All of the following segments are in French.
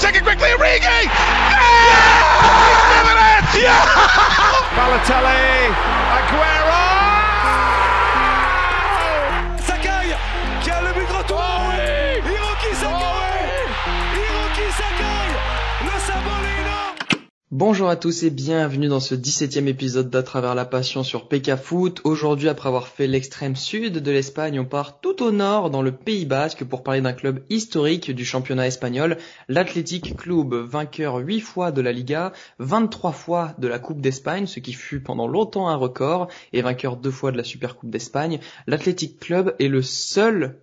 take it quickly, Origi! Yeah! He's doing it! Yeah! Balotelli, Aguero! Bonjour à tous et bienvenue dans ce 17e épisode d'À travers la passion sur PK Foot. Aujourd'hui, après avoir fait l'extrême sud de l'Espagne, on part tout au nord dans le Pays Basque pour parler d'un club historique du championnat espagnol, l'Athletic Club, vainqueur 8 fois de la Liga, 23 fois de la Coupe d'Espagne, ce qui fut pendant longtemps un record, et vainqueur deux fois de la Super Coupe d'Espagne. L'Athletic Club est le seul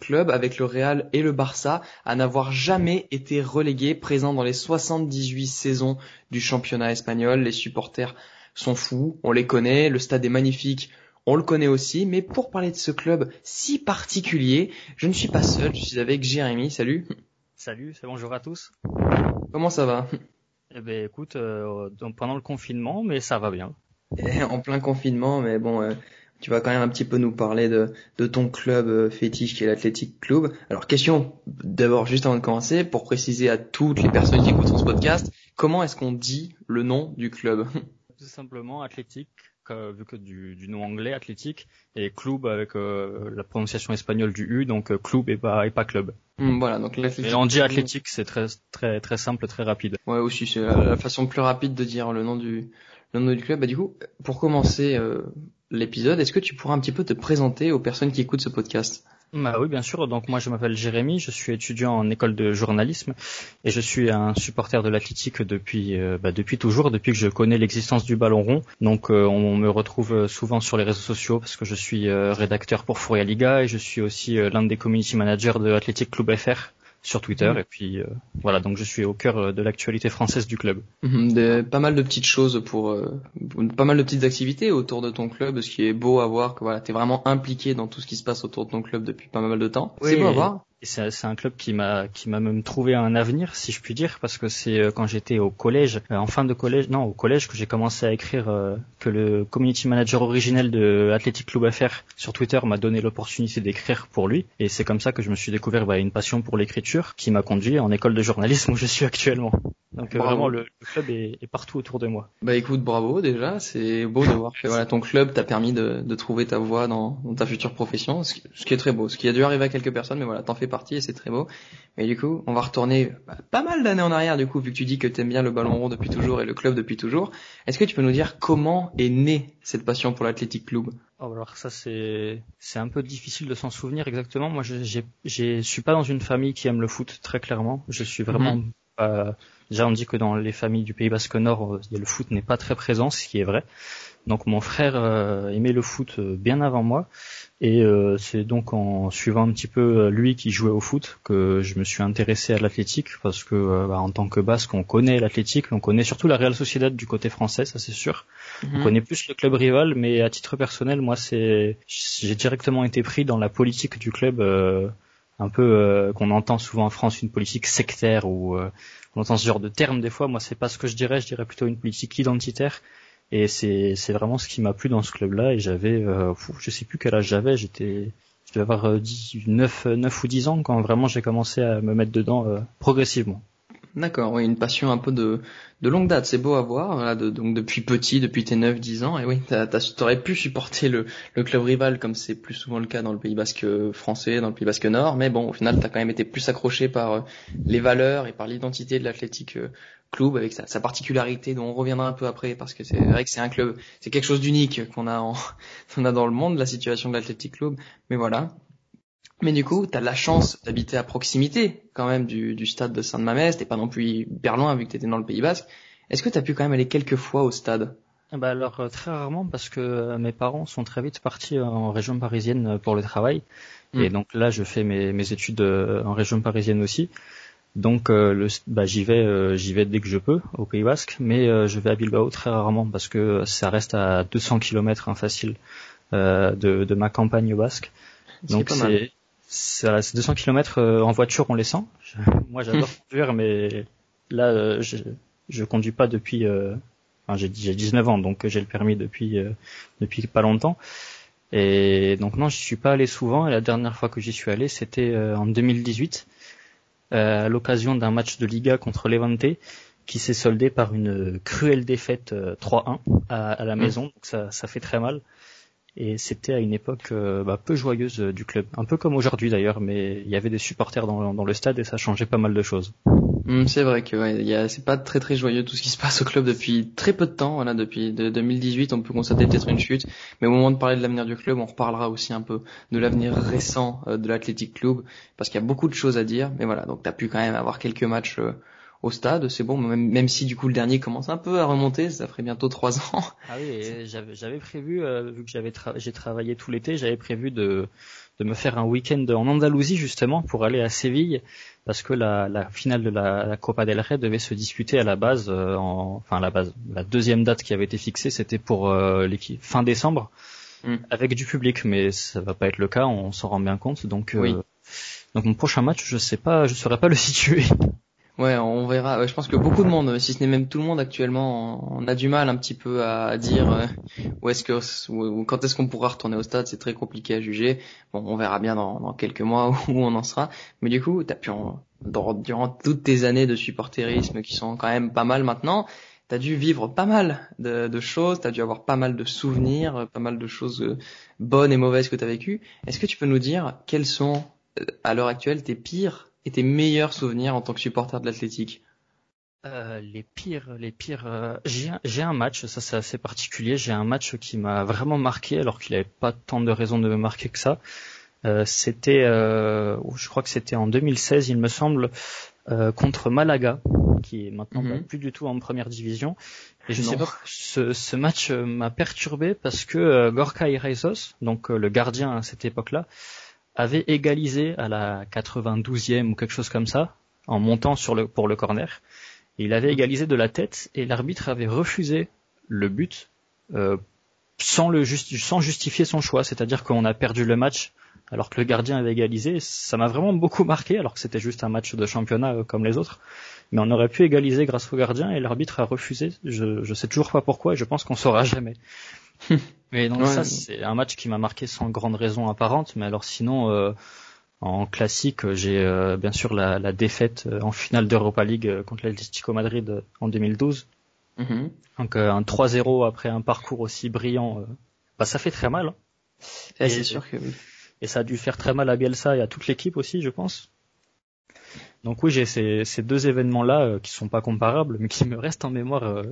club avec le Real et le Barça à n'avoir jamais été relégué, présent dans les 78 saisons du championnat espagnol. Les supporters sont fous, on les connaît, le stade est magnifique, on le connaît aussi, mais pour parler de ce club si particulier, je ne suis pas seul, je suis avec Jérémy, salut. Salut, c'est bonjour à tous. Comment ça va? Eh ben écoute, euh, donc pendant le confinement, mais ça va bien. En plein confinement, mais bon, euh, tu vas quand même un petit peu nous parler de, de ton club euh, fétiche qui est l'Athletic Club. Alors question, d'abord juste avant de commencer, pour préciser à toutes les personnes qui écoutent ce podcast, comment est-ce qu'on dit le nom du club? Tout simplement que- vu que du, du nom anglais athlétique, et club avec euh, la prononciation espagnole du U, donc euh, club et pas et pas club. Hmm, Voilà, donc Mais on dit athlétique, c'est très très très simple, très rapide. Ouais, aussi c'est la, la façon plus rapide de dire le nom du le nom du club. Bah du coup, pour commencer euh, l'épisode, est-ce que tu pourras un petit peu te présenter aux personnes qui écoutent ce podcast? Bah oui, bien sûr. Donc moi, je m'appelle Jérémy, je suis étudiant en école de journalisme et je suis un supporter de l'athlétique depuis euh, bah, depuis toujours, depuis que je connais l'existence du ballon rond. Donc euh, on me retrouve souvent sur les réseaux sociaux parce que je suis euh, rédacteur pour Fouria Liga et je suis aussi l'un des community managers de Athletic Club FR sur Twitter. Mhm. Et puis euh, voilà, donc je suis au cœur euh, de l'actualité française du club. Mhm, de- Pas mal de petites choses pour, euh, pas mal de petites activités autour de ton club, ce qui est beau à voir que voilà, t'es vraiment impliqué dans tout ce qui se passe autour de ton club depuis pas mal de temps. Oui, c'est beau à voir. Et c'est c'est un club qui m'a qui m'a même trouvé un avenir, si je puis dire, parce que c'est euh, quand j'étais au collège, euh, en fin de collège, non, au collège que j'ai commencé à écrire euh, que le community manager originel de Athletic Club FR sur Twitter m'a donné l'opportunité d'écrire pour lui, et c'est comme ça que je me suis découvert bah, une passion pour l'écriture qui m'a conduit en école de journalisme où je suis actuellement. Donc Bravo. vraiment le, le club est, est partout autour de moi. Bah écoute, bravo déjà, c'est beau de voir que voilà, ton club t'a permis de, de trouver ta voie dans, dans ta future profession, ce qui, ce qui est très beau, ce qui a dû arriver à quelques personnes, mais voilà, t'en fais partie et c'est très beau. Mais du coup, on va retourner bah, pas mal d'années en arrière du coup, vu que tu dis que t'aimes bien le ballon rond depuis toujours et le club depuis toujours. Est-ce que tu peux nous dire comment est née cette passion pour l'Athletic Club? Oh, alors ça c'est c'est un peu difficile de s'en souvenir exactement. Moi je je suis pas dans une famille qui aime le foot très clairement. Je suis vraiment pas déjà on dit que dans les familles du Pays Basque Nord euh, le foot n'est pas très présent, ce qui est vrai. Donc mon frère euh, aimait le foot euh, bien avant moi et euh, c'est donc en suivant un petit peu euh, lui qui jouait au foot que je me suis intéressé à l'athlétique parce que euh, bah, en tant que Basque on connaît l'athlétique, on connaît surtout la Real Sociedad du côté français, ça c'est sûr. On connaît plus le club rival, mais à titre personnel, moi, c'est j'ai directement été pris dans la politique du club, euh, un peu euh, qu'on entend souvent en France, une politique sectaire ou euh, on entend ce genre de terme des fois. Moi, c'est pas ce que je dirais. Je dirais plutôt une politique identitaire. Et c'est c'est vraiment ce qui m'a plu dans ce club-là. Et j'avais, euh, je sais plus quel âge j'avais. J'étais je devais avoir euh, 10, 9, 9 ou 10 ans quand vraiment j'ai commencé à me mettre dedans euh, progressivement. D'accord, oui, une passion un peu de, de longue date, c'est beau à voir, voilà, de- donc depuis petit, depuis tes 9-10 ans, et oui, t'aurais pu supporter le, le club rival comme c'est plus souvent le cas dans le Pays Basque français, dans le Pays Basque Nord, mais bon, au final, t'as quand même été plus accroché par euh, les valeurs et par l'identité de l'Athletic euh, Club avec sa, sa particularité dont on reviendra un peu après parce que c'est vrai que c'est un club, c'est quelque chose d'unique qu'on a en, a dans le monde, la situation de l'Athletic Club, mais voilà. Mais du coup, t'as la chance d'habiter à proximité quand même du, du stade de Saint-Mamès, t'es pas non plus hyper loin vu que t'étais dans le Pays Basque. Est-ce que t'as pu quand même aller quelques fois au stade? Ah Bah alors euh, très rarement parce que euh, mes parents sont très vite partis euh, en région parisienne pour le travail. Mm. et donc là je fais mes, mes études en région parisienne aussi. Donc le, bah, j'y vais j'y vais dès que je peux au Pays Basque. Mais je vais à Bilbao très rarement parce que ça reste à 200 km hein, facile euh, de, de ma campagne basque. Donc c'est c'est voilà, c'est 200 km en voiture on les sent Je- moi j'adore conduire mais là euh, je je conduis pas depuis euh, enfin j'ai j'ai 19 ans donc j'ai le permis depuis euh, depuis pas longtemps et donc non j'y suis pas allé souvent et la dernière fois que j'y suis allé c'était euh, en 2018 euh, à l'occasion d'un match de Liga contre Levante qui s'est soldé par une cruelle défaite 3-1 à, la mm. maison. Donc ça, ça fait très mal. Et c'était à une époque bah, peu joyeuse du club, un peu comme aujourd'hui d'ailleurs, mais il y avait des supporters dans, le stade et ça changeait pas mal de choses. Mm, c'est vrai que c'est pas très très joyeux tout ce qui se passe au club depuis très peu de temps. Voilà, depuis de 2018, on peut constater peut-être une chute, mais au moment de parler de l'avenir du club, on reparlera aussi un peu de l'avenir récent euh, de l'Athletic Club parce qu'il y a beaucoup de choses à dire. Mais voilà, donc t'as pu quand même avoir quelques matchs euh, au stade, c'est bon, même, même, si du coup le dernier commence un peu à remonter, ça ferait bientôt trois ans. Ah oui, j'avais prévu, euh, vu que j'avais j'ai travaillé tout l'été, j'avais prévu de de me faire un week-end en Andalousie justement pour aller à Séville parce que la, la finale de la, la, Copa del Rey devait se disputer à la base, euh, en, enfin la base, la deuxième date qui avait été fixée, c'était pour euh, l'équipe fin décembre mm. avec du public, mais ça va pas être le cas, on s'en rend bien compte. Donc, euh, donc mon prochain match, je sais pas, je saurais pas le situer. Ouais, on verra. Je pense que beaucoup de monde, si ce n'est même tout le monde actuellement, on a du mal un petit peu à dire euh, où est-ce que, ou quand est-ce qu'on pourra retourner au stade. C'est très compliqué à juger. Bon, on verra bien dans, quelques mois où on en sera. Mais du coup, t'as pu durant toutes tes années de supporterisme qui sont quand même pas mal maintenant, t'as dû vivre pas mal de, de choses, t'as dû avoir pas mal de souvenirs, pas mal de choses euh, bonnes et mauvaises que t'as vécues. Est-ce que tu peux nous dire quels sont euh, à l'heure actuelle tes pires et tes meilleurs souvenirs en tant que supporter de l'athlétique euh, les pires, les pires. Euh, j'ai un match, ça c'est assez particulier. J'ai un match qui m'a vraiment marqué, alors qu'il n'avait pas tant de raisons de me marquer que ça. Euh, c'était, je crois que c'était en 2016, il me semble, contre Malaga, qui est maintenant mhm. plus du tout en première division. Et je sais pas, ce, ce match m'a perturbé parce que Gorka Iresos, donc le gardien à cette époque-là, avait égalisé à la 92e ou quelque chose comme ça, en montant sur le, pour le corner. il avait égalisé de la tête et l'arbitre avait refusé le but euh, sans, le sans justifier son choix. C'est-à-dire qu'on a perdu le match alors que le gardien avait égalisé. Ça m'a vraiment beaucoup marqué alors que c'était juste un match de championnat euh, comme les autres. Mais on aurait pu égaliser grâce au gardien et l'arbitre a refusé. Je, je sais toujours pas pourquoi et je pense qu'on saura jamais. mais donc ça, c'est un match qui m'a marqué sans grande raison apparente. Mais alors sinon, euh, en classique, j'ai euh, bien sûr la, la défaite euh, en finale d'Europa League contre l'Atlético Madrid en 2012. Mm-hmm. Donc un 3-0 après un parcours aussi brillant, bah ça fait très mal. Hein. Et, c'est sûr que Et ça a dû faire très mal à Bielsa et à toute l'équipe aussi, je pense. Donc oui, j'ai ces, ces, deux événements-là euh, qui sont pas comparables, mais qui me restent en mémoire euh,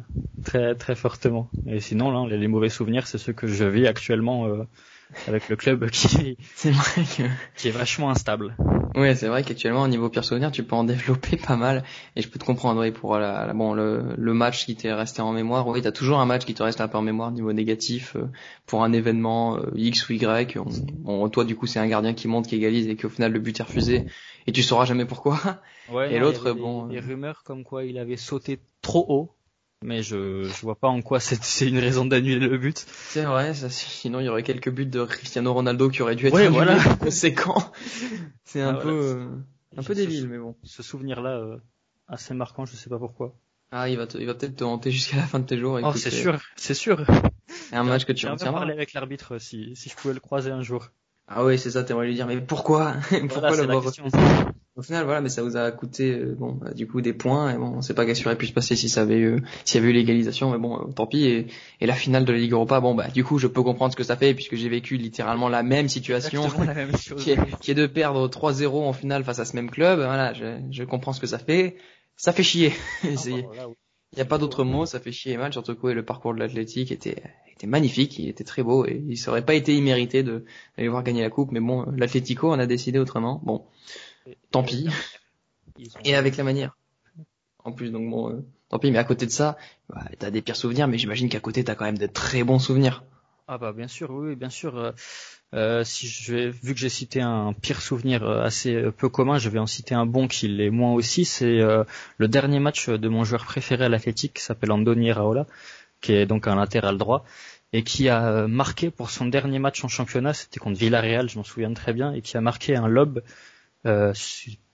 très très fortement. Et sinon, là, les, mauvais souvenirs, c'est ceux que je vis actuellement euh, avec le club qui, c'est vrai que... qui est vachement instable. Oui, c'est vrai qu'actuellement, au niveau pire souvenir, tu peux en développer pas mal. Et je peux te comprendre, oui, pour la, bon, le, le match qui t'est resté en mémoire. Oui, t'as toujours un match qui te reste un peu en mémoire, niveau négatif, euh, pour un événement euh, X ou Y. On, toi, du coup, c'est un gardien qui monte, qui égalise et qu'au final, le but est refusé. Et tu sauras jamais pourquoi. Ouais, et l'autre, bon. Les rumeurs comme quoi il avait sauté trop haut mais je je vois pas en quoi c'est une raison d'annuler le but. C'est vrai, ça, sinon il y aurait quelques buts de Cristiano Ronaldo qui auraient dû être ouais, voilà. conséquents. C'est un ah, peu euh, un peu débile, mais bon. Ce souvenir là euh, assez marquant, je sais pas pourquoi. Ah, il va il va peut-être te hanter jusqu'à la fin de tes jours. Oh, c'est sûr, c'est sûr. C'est un match que tu retiendras. parler avec l'arbitre si si je pouvais le croiser un jour. Ah oui, c'est ça, t'aimerais lui dire, mais pourquoi? Pourquoi le Au final, voilà, mais ça vous a coûté, euh, bon, bah, du coup, des points, et bon, on sait pas qu'est-ce qui aurait pu se passer si ça avait eu, s'il y avait eu l'égalisation, mais bon, euh, tant pis, et, et, la finale de la Ligue Europa, bon, bah, du coup, je peux comprendre ce que ça fait, puisque j'ai vécu littéralement la même situation, la même chose, qui, est, qui, est, de perdre 3-0 en finale face à ce même club, voilà, je, je comprends ce que ça fait, ça fait chier. Ah, il n'y a pas d'autre mot, ça fait chier mal, surtout que le parcours de l'Athletic était, était magnifique, il était très beau et il serait pas été immérité de d'aller voir gagner la coupe, mais bon, l'Atlético en a décidé autrement. Bon, tant pis. Et avec la manière. En plus, donc bon, euh, tant pis. Mais à côté de ça, bah, t'as des pires souvenirs, mais j'imagine qu'à côté t'as quand même de très bons souvenirs. Ah bah bien sûr, oui, bien sûr. Euh, euh si je vais, vu que j'ai cité un pire souvenir euh, assez peu commun, je vais en citer un bon qui l'est moins aussi. C'est le dernier match de mon joueur préféré à l'Athletic, qui s'appelle Andoni Raola, qui est donc un latéral droit et qui a euh, marqué pour son dernier match en championnat, c'était contre Villarreal, je m'en souviens très bien, et qui a marqué un lob euh,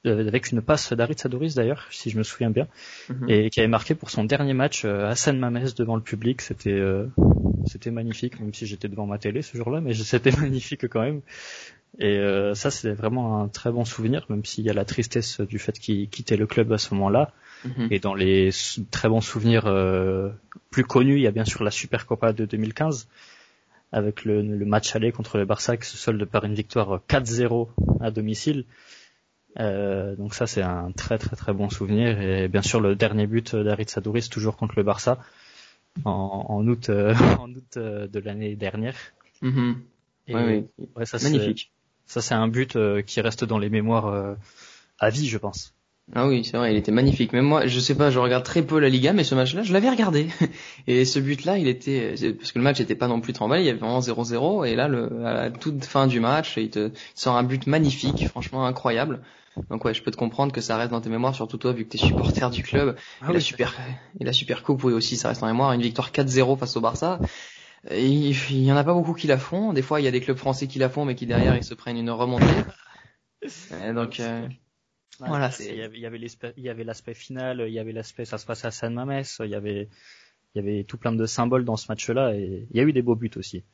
euh avec une passe d'Arit Sadoris d'ailleurs, si je me souviens bien, mhm. et qui avait marqué pour son dernier match euh, à San Mamés devant le public. C'était c'était magnifique, même si j'étais devant ma télé ce jour-là, mais c'était magnifique quand même. Et euh, ça, c'est vraiment un très bon souvenir, même s'il y a la tristesse du fait qu'il quittait le club à ce moment-là. Mhm. Et dans les très bons souvenirs euh, plus connus, il y a bien sûr la Supercopa de 2015, avec le, match aller contre le Barça qui se solde par une victoire 4-0 à domicile. Euh, donc ça, c'est un très très très bon souvenir. Et bien sûr, le dernier but d'Aritz Adouris, toujours contre le Barça, en, août, en août de l'année dernière. Mhm. ouais, ça, Magnifique. Ça, c'est un but euh, qui reste dans les mémoires euh, à vie, je pense. Ah oui, c'est vrai, il était magnifique. Même moi, je sais pas, je regarde très peu la Liga, mais ce match-là, je l'avais regardé. Et ce but-là, il était, parce que le match n'était pas non plus très il y avait vraiment 0-0, et là, le, à la toute fin du match, il te sort un but magnifique, franchement incroyable. Donc ouais, je peux te comprendre que ça reste dans tes mémoires, surtout toi, vu que t'es supporter du club. Ah et, la super, et la super coupe, oui aussi, ça reste en mémoire. Une victoire 4-0 face au Barça. Il, il y en a pas beaucoup qui la font. Des fois, il y a des clubs français qui la font, mais qui derrière ils se prennent une remontée. donc euh, voilà, il y avait, il y avait l'aspect final, il y avait l'aspect ça se passe à San Mames, il y avait il y avait tout plein de symboles dans ce match-là et il y a eu des beaux buts aussi.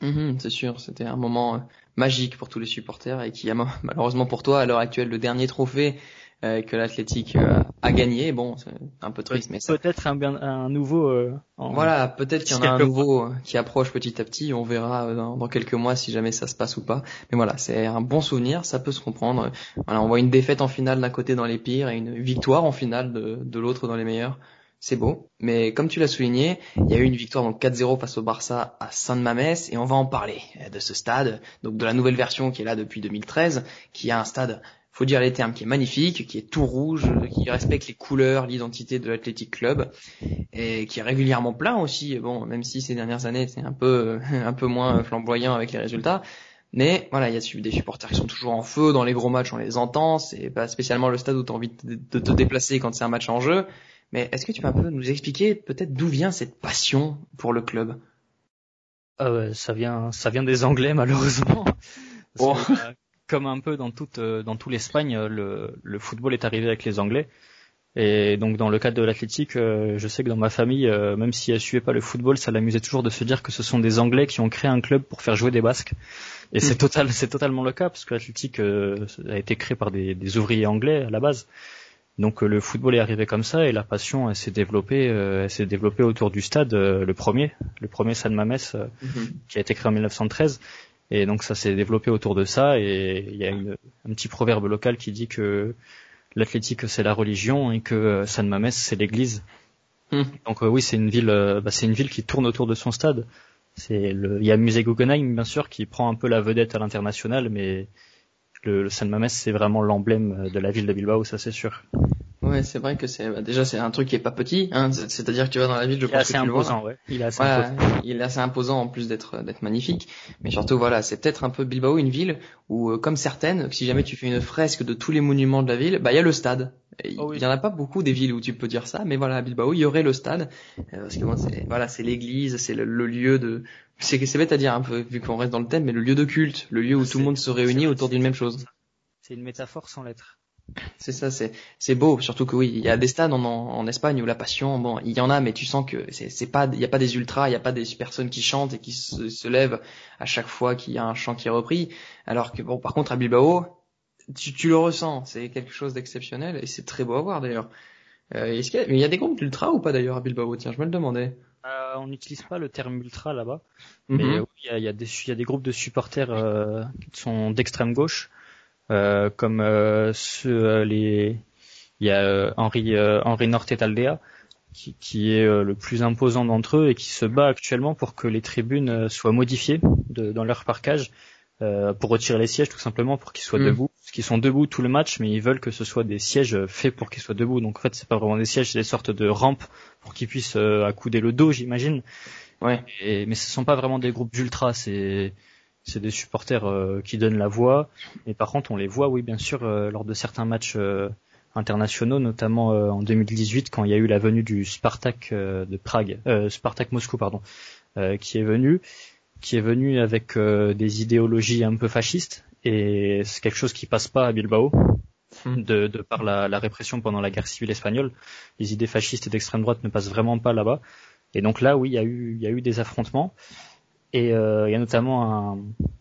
Mhm, c'est sûr, c'était un moment euh, magique pour tous les supporters et qui a malheureusement pour toi à l'heure actuelle le dernier trophée euh, que l'Athletic euh, a gagné. Bon, c'est un peu triste, mais peut-être un, un nouveau. Euh, voilà, peut-être qu'il y en a un nouveau qui approche petit à petit. On verra dans, quelques mois si jamais ça se passe ou pas. Mais voilà, c'est un bon souvenir, ça peut se comprendre. Voilà, on voit une défaite en finale d'un côté dans les pires et une victoire en finale de, de l'autre dans les meilleurs. C'est beau, mais comme tu l'as souligné, il y a eu une victoire donc 4-0 face au Barça à San Mamés et on va en parler de ce stade, donc de la nouvelle version qui est là depuis 2013, qui a un stade faut dire les termes, qui est magnifique, qui est tout rouge, qui respecte les couleurs, l'identité de l'Athletic Club, et qui est régulièrement plein aussi. Bon, même si ces dernières années c'est un peu un peu moins flamboyant avec les résultats, mais voilà, il y a des supporters qui sont toujours en feu. Dans les gros matchs, on les entend. C'est pas spécialement le stade où tu as envie de te déplacer quand c'est un match en jeu. Mais est-ce que tu peux un peu nous expliquer peut-être d'où vient cette passion pour le club? Euh, Ça vient, ça vient des Anglais malheureusement. Bon comme un peu dans toute euh, dans tout l'Espagne, euh, le, le football est arrivé avec les Anglais. Et donc dans le cadre de l'athlétique, euh, je sais que dans ma famille, même si elle suivait pas le football, ça l'amusait toujours de se dire que ce sont des Anglais qui ont créé un club pour faire jouer des Basques. Et c'est hmm. total, c'est totalement le cas parce que l'athlétique a été créé par des, des, ouvriers anglais à la base. Donc le football est arrivé comme ça et la passion s'est développée, elle s'est développée autour du stade, le premier, le premier San Mamés hmm. qui a été créé en 1913 et donc ça s'est développé autour de ça. Et il y a une, un petit proverbe local qui dit que l'athlétique c'est la religion et que euh, San Mamés c'est l'église. Hmm. Donc euh, oui, c'est une ville, euh, bah, c'est une ville qui tourne autour de son stade. C'est le, il y a le musée Guggenheim bien sûr qui prend un peu la vedette à l'international, mais le, le San Mamés c'est vraiment l'emblème de la ville de Bilbao, ça c'est sûr. Ouais, c'est vrai que c'est bah, déjà c'est un truc qui est pas petit. Hein, C'est-à-dire que tu vas dans la ville, je il pense que imposant, le Ouais. Il est assez imposant. Il est assez imposant en plus d'être d'être magnifique. Mais surtout voilà, c'est peut-être un peu Bilbao, une ville où euh, comme certaines, si jamais tu fais une fresque de tous les monuments de la ville, bah il y a le stade. Oh il y en a pas beaucoup des villes où tu peux dire ça, mais voilà, à Bilbao, il y aurait le stade euh, parce que bon, c'est voilà, c'est l'église, c'est le, lieu de c'est c'est bête à dire un peu vu qu'on reste dans le thème, mais le lieu de culte, le lieu où tout le monde se réunit autour d'une même chose. C'est une métaphore sans lettres. C'est ça, c'est c'est beau. Surtout que oui, il y a des stades en, en Espagne où la passion, bon, il y en a, mais tu sens que c'est c'est pas, il y a pas des ultras, il y a pas des personnes qui chantent et qui se, se lèvent à chaque fois qu'il y a un chant qui est repris. Alors que bon, par contre à Bilbao, tu, tu le ressens, c'est quelque chose d'exceptionnel et c'est très beau à voir d'ailleurs. Euh, est-ce qu'il y a, il y a des groupes d'ultra ou pas d'ailleurs à Bilbao? Tiens, je me le demandais. Euh, on n'utilise pas le terme ultra là-bas, mais mhm. oui, il y a, y, a des, il y a des groupes de supporters euh, qui sont d'extrême gauche euh, comme euh, ceux, euh, les il y a Henri Henri Nortetaldea qui, qui est le plus imposant d'entre eux et qui se bat actuellement pour que les tribunes soient modifiées de, dans leur parcage pour retirer les sièges tout simplement pour qu'ils soient mm. debout. Parce qu'ils sont debout tout le match mais ils veulent que ce soit des sièges faits pour qu'ils soient debout. Donc en fait c'est pas vraiment des sièges c'est des sortes de rampes pour qu'ils puissent accouder le dos j'imagine. Ouais. Et, mais ce sont pas vraiment des groupes d'ultra c'est c'est des supporters euh, qui donnent la voix. Et par contre, on les voit, oui, bien sûr, euh, lors de certains matchs euh, internationaux, notamment en 2018 quand il y a eu la venue du Spartak de Prague, Spartak Moscou, pardon, qui est venu, qui est venu avec des idéologies un peu fascistes. Et c'est quelque chose qui passe pas à Bilbao. De, de par la, la, répression pendant la guerre civile espagnole, les idées fascistes et d'extrême droite ne passent vraiment pas là-bas. Et donc là, oui, il y il y a eu des affrontements. Et euh, il y a notamment un,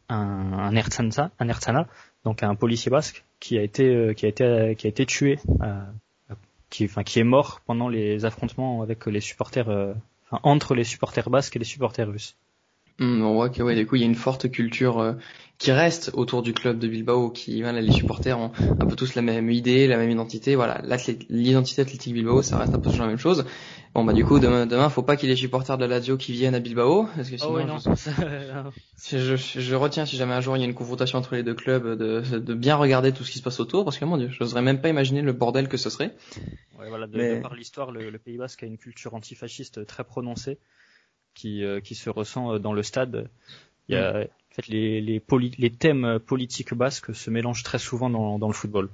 un, un donc un policier basque qui a été qui a été qui a été tué, qui enfin qui est mort pendant les affrontements avec les supporters, enfin entre les supporters basques et les supporters russes. Hmm, on voit que ouais, du coup il y a une forte culture euh, qui reste autour du club de Bilbao, qui voilà, les supporters ont un peu tous la même idée, la même identité. Voilà, l'identité athlétique Bilbao, ça reste un peu toujours la même chose. Bon bah du coup demain, demain faut pas qu'il y ait les supporters de la Lazio qui viennent à Bilbao, parce que oh sinon je, je, je, retiens si jamais un jour il y a une confrontation entre les deux clubs de, de bien regarder tout ce qui se passe autour, parce que mon dieu, j'oserais même pas imaginer le bordel que ce serait. Ouais, voilà, de, par l'histoire, le, le Pays Basque a une culture antifasciste très prononcée qui, euh, qui se ressent euh, dans le stade. Il y a, mm. en fait, les, les, les thèmes politiques basques se mélangent très souvent dans, dans le football.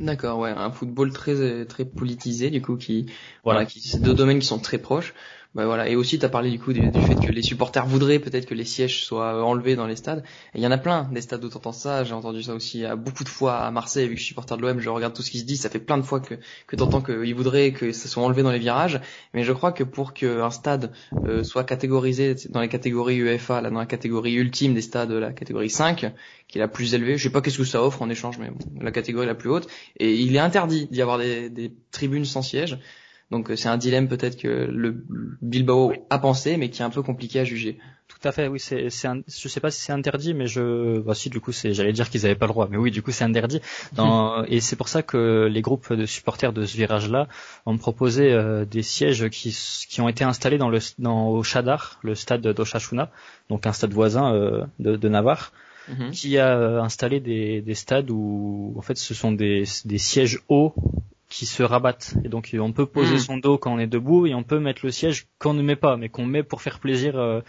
D'accord, ouais, un football très très politisé du coup qui voilà, qui c'est deux domaines qui sont très proches. Bah voilà. Et aussi, tu as parlé du coup du, fait que les supporters voudraient peut-être que les sièges soient enlevés dans les stades. Et il y en a plein des stades où t'entends ça. J'ai entendu ça aussi à beaucoup de fois à Marseille, vu que je suis supporter de l'OM, je regarde tout ce qui se dit. Ça fait plein de fois que t'entends qu'ils voudraient que ça soit enlevé dans les virages. Mais je crois que pour qu'un stade euh, soit catégorisé dans les catégories UEFA, là dans la catégorie ultime des stades, la catégorie 5, qui est la plus élevée, je sais pas qu'est-ce que ça offre en échange, mais la catégorie la plus haute. Et il est interdit d'y avoir des, des tribunes sans siège. Donc euh, c'est un dilemme peut-être que le Bilbao a pensé, mais qui est un peu compliqué à juger. Tout à fait, oui, c'est, c'est je sais pas si c'est interdit, mais je, bah si, du coup, c'est, j'allais dire qu'ils avaient pas le droit, mais oui, du coup, c'est interdit. Dans, et c'est pour ça que les groupes de supporters de ce virage-là ont proposé euh, des sièges qui, qui ont été installés dans le, dans au le stade d'Oshachuna, donc un stade voisin euh, de, de Navarre. Mhm. qui a installé des, des stades où en fait ce sont des, des sièges hauts qui se rabattent. Et donc on peut poser hmm. son dos quand on est debout et on peut mettre le siège qu'on ne met pas, mais qu'on met pour faire plaisir euh,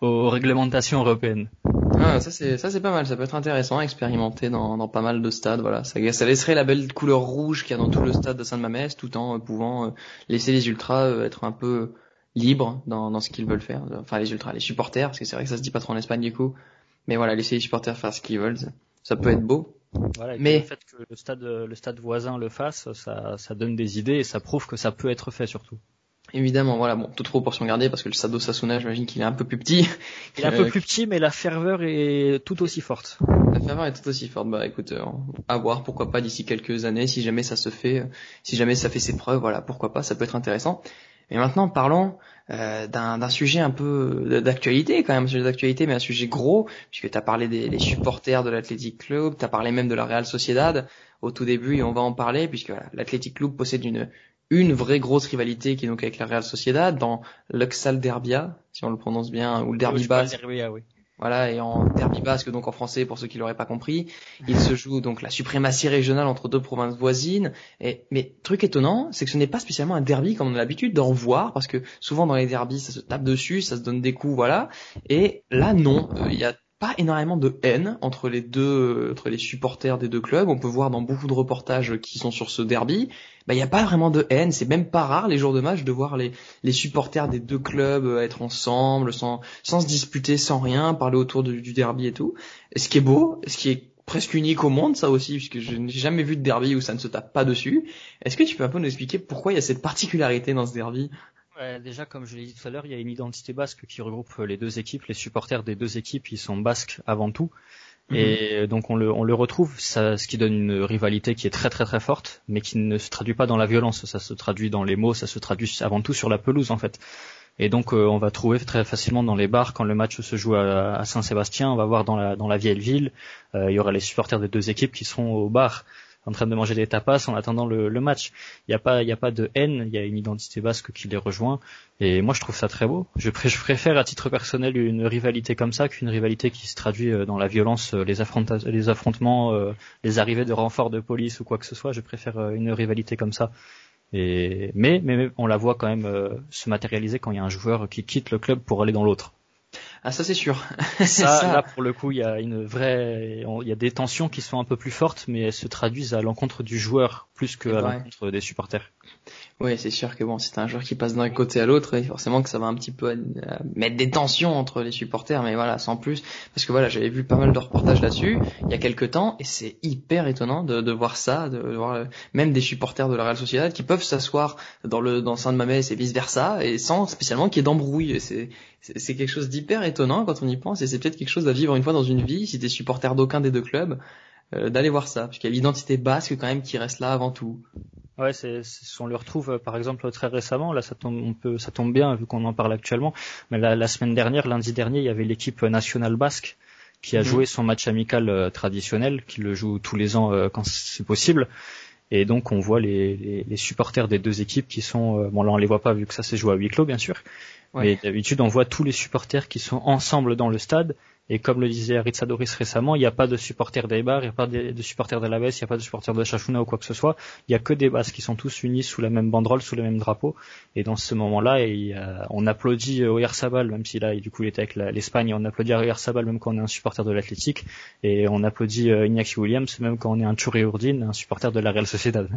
aux réglementations européennes. Ah, ça c'est ça c'est pas mal, ça peut être intéressant à expérimenter dans, dans pas mal de stades. Voilà, ça, ça laisserait la belle couleur rouge qu'il y a dans tout le stade de Saint-Mamès, tout en euh, pouvant euh, laisser les ultras être un peu libres dans, dans ce qu'ils veulent faire. Enfin les ultras, les supporters, parce que c'est vrai que ça se dit pas trop en Espagne du coup. Mais voilà, laisser les supporters faire ce qu'ils veulent, ça peut être beau. Voilà, mais le fait que le stade, le stade voisin le fasse, ça, ça donne des idées et ça prouve que ça peut être fait surtout. Évidemment, voilà, bon, toute proportion gardée parce que le stade d'Osasuna, j'imagine qu'il est un peu plus petit. Il est un peu plus petit, mais la ferveur est tout aussi forte. La ferveur est tout aussi forte. Bah, écoute, euh, à voir, pourquoi pas d'ici quelques années, si jamais ça se fait, euh, si jamais ça fait ses preuves, voilà, pourquoi pas, ça peut être intéressant. Et maintenant, parlons euh, d'un sujet un peu d'actualité, quand même, un sujet d'actualité, mais un sujet gros, puisque tu as parlé des supporters de l'Athletic Club, tu as parlé même de la Real Sociedad au tout début, et on va en parler, puisque voilà, l'Athletic Club possède une, une vraie grosse rivalité qui est donc avec la Real Sociedad dans l'Uxal Derbia, si on le prononce bien, ou le Derby. Oui. Voilà, et en derby basque, donc en français pour ceux qui l'auraient pas compris, il se joue donc la suprématie régionale entre deux provinces voisines. Et, mais truc étonnant, c'est que ce n'est pas spécialement un derby comme on a l'habitude d'en voir, parce que souvent dans les derbys, ça se tape dessus, ça se donne des coups, voilà. Et là, non, euh, il y a pas énormément de haine entre les deux, entre les supporters des deux clubs. On peut voir dans beaucoup de reportages qui sont sur ce derby, bah il y a pas vraiment de haine. C'est même pas rare les jours de match de voir les, les supporters des deux clubs euh, être ensemble, sans, sans se disputer, sans rien, parler autour du derby et tout. ce qui est beau, ce qui est presque unique au monde, ça aussi, puisque je n'ai jamais vu de derby où ça ne se tape pas dessus. Est-ce que tu peux un peu nous expliquer pourquoi il y a cette particularité dans ce derby? Déjà, comme je l'ai dit tout à l'heure, il y a une identité basque qui regroupe les deux équipes. Les supporters des deux équipes, ils sont basques avant tout. Mhm. Et donc on le, on le retrouve, ça, ce qui donne une rivalité qui est très très très forte, mais qui ne se traduit pas dans la violence. Ça se traduit dans les mots, ça se traduit avant tout sur la pelouse en fait. Et donc euh, on va trouver très facilement dans les bars quand le match se joue à, Saint-Sébastien, on va voir dans la dans la vieille ville, euh, il y aura les supporters des deux équipes qui seront au bar en train de manger des tapas en attendant le, match. Il n'y a pas, y a pas de haine, il y a une identité basque qui les rejoint. Et moi, je trouve ça très beau. Je, préfère à titre personnel une rivalité comme ça qu'une rivalité qui se traduit euh, dans la violence, euh, les, les affrontements, euh, les arrivées de renforts de police ou quoi que ce soit. Je préfère une rivalité comme ça. Et, mais, mais, on la voit quand même se matérialiser quand il y a un joueur qui quitte le club pour aller dans l'autre. Ah ça c'est sûr. ça, là pour le coup il y a une vraie, il y a des tensions qui sont un peu plus fortes, mais elles se traduisent à l'encontre du joueur plus qu'à l'encontre des supporters. Oui, c'est sûr que bon, c'est un joueur qui passe d'un côté à l'autre, et forcément que ça va un petit peu euh, mettre des tensions entre les supporters, mais voilà, sans plus. Parce que voilà, j'avais vu pas mal de reportages là-dessus il y a quelques temps, et c'est hyper étonnant de, de, voir ça, de voir euh, même des supporters de la Real Sociedad qui peuvent s'asseoir dans le dans Saint-Mamès et vice versa, et sans spécialement qu'il y ait d'embrouille. C'est c'est quelque chose d'hyper étonnant quand on y pense et c'est peut-être quelque chose à vivre une fois dans une vie si t'es supporter d'aucun des deux clubs euh, d'aller voir ça parce qu'il y a l'identité basque quand même qui reste là avant tout. Ouais, c'est, on le retrouve euh, par exemple très récemment. Là, ça tombe, on peut, ça tombe bien vu qu'on en parle actuellement. Mais la, la, semaine dernière, lundi dernier, il y avait l'équipe nationale basque qui a mhm. joué son match amical euh, traditionnel, qui le joue tous les ans quand c'est possible. Et donc on voit les, les, les, supporters des deux équipes qui sont, bon là on les voit pas vu que ça s'est joué à huis clos bien sûr, mais d'habitude on voit tous les supporters qui sont ensemble dans le stade et comme le disait Aritsadoris récemment, il n'y a pas de supporters d'Eibar, il n'y a pas de, supporters de l'Aves, il n'y a pas de supporters de Chachuna ou quoi que ce soit. Il n'y a que des bases qui sont tous unis sous la même banderole, sous le même drapeau. Et dans ce moment-là, on applaudit Oyarzabal, même si là, du coup, il était avec l'Espagne, on applaudit Oyarzabal même quand on est un supporter de l'Athletic, et on applaudit euh, Iñaki Williams même quand on est un Urdin, un supporter de la Real Sociedad.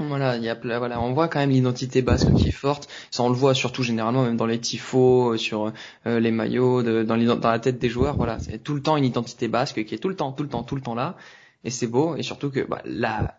Voilà, il y a, voilà, on voit quand même l'identité basque qui est forte. Ça, on le voit surtout généralement même dans les tifos, euh, sur euh, les maillots, dans, la tête des joueurs. Voilà, c'est tout le temps une identité basque qui est tout le temps, tout le temps, tout le temps là. Et c'est beau. Et surtout que bah, la,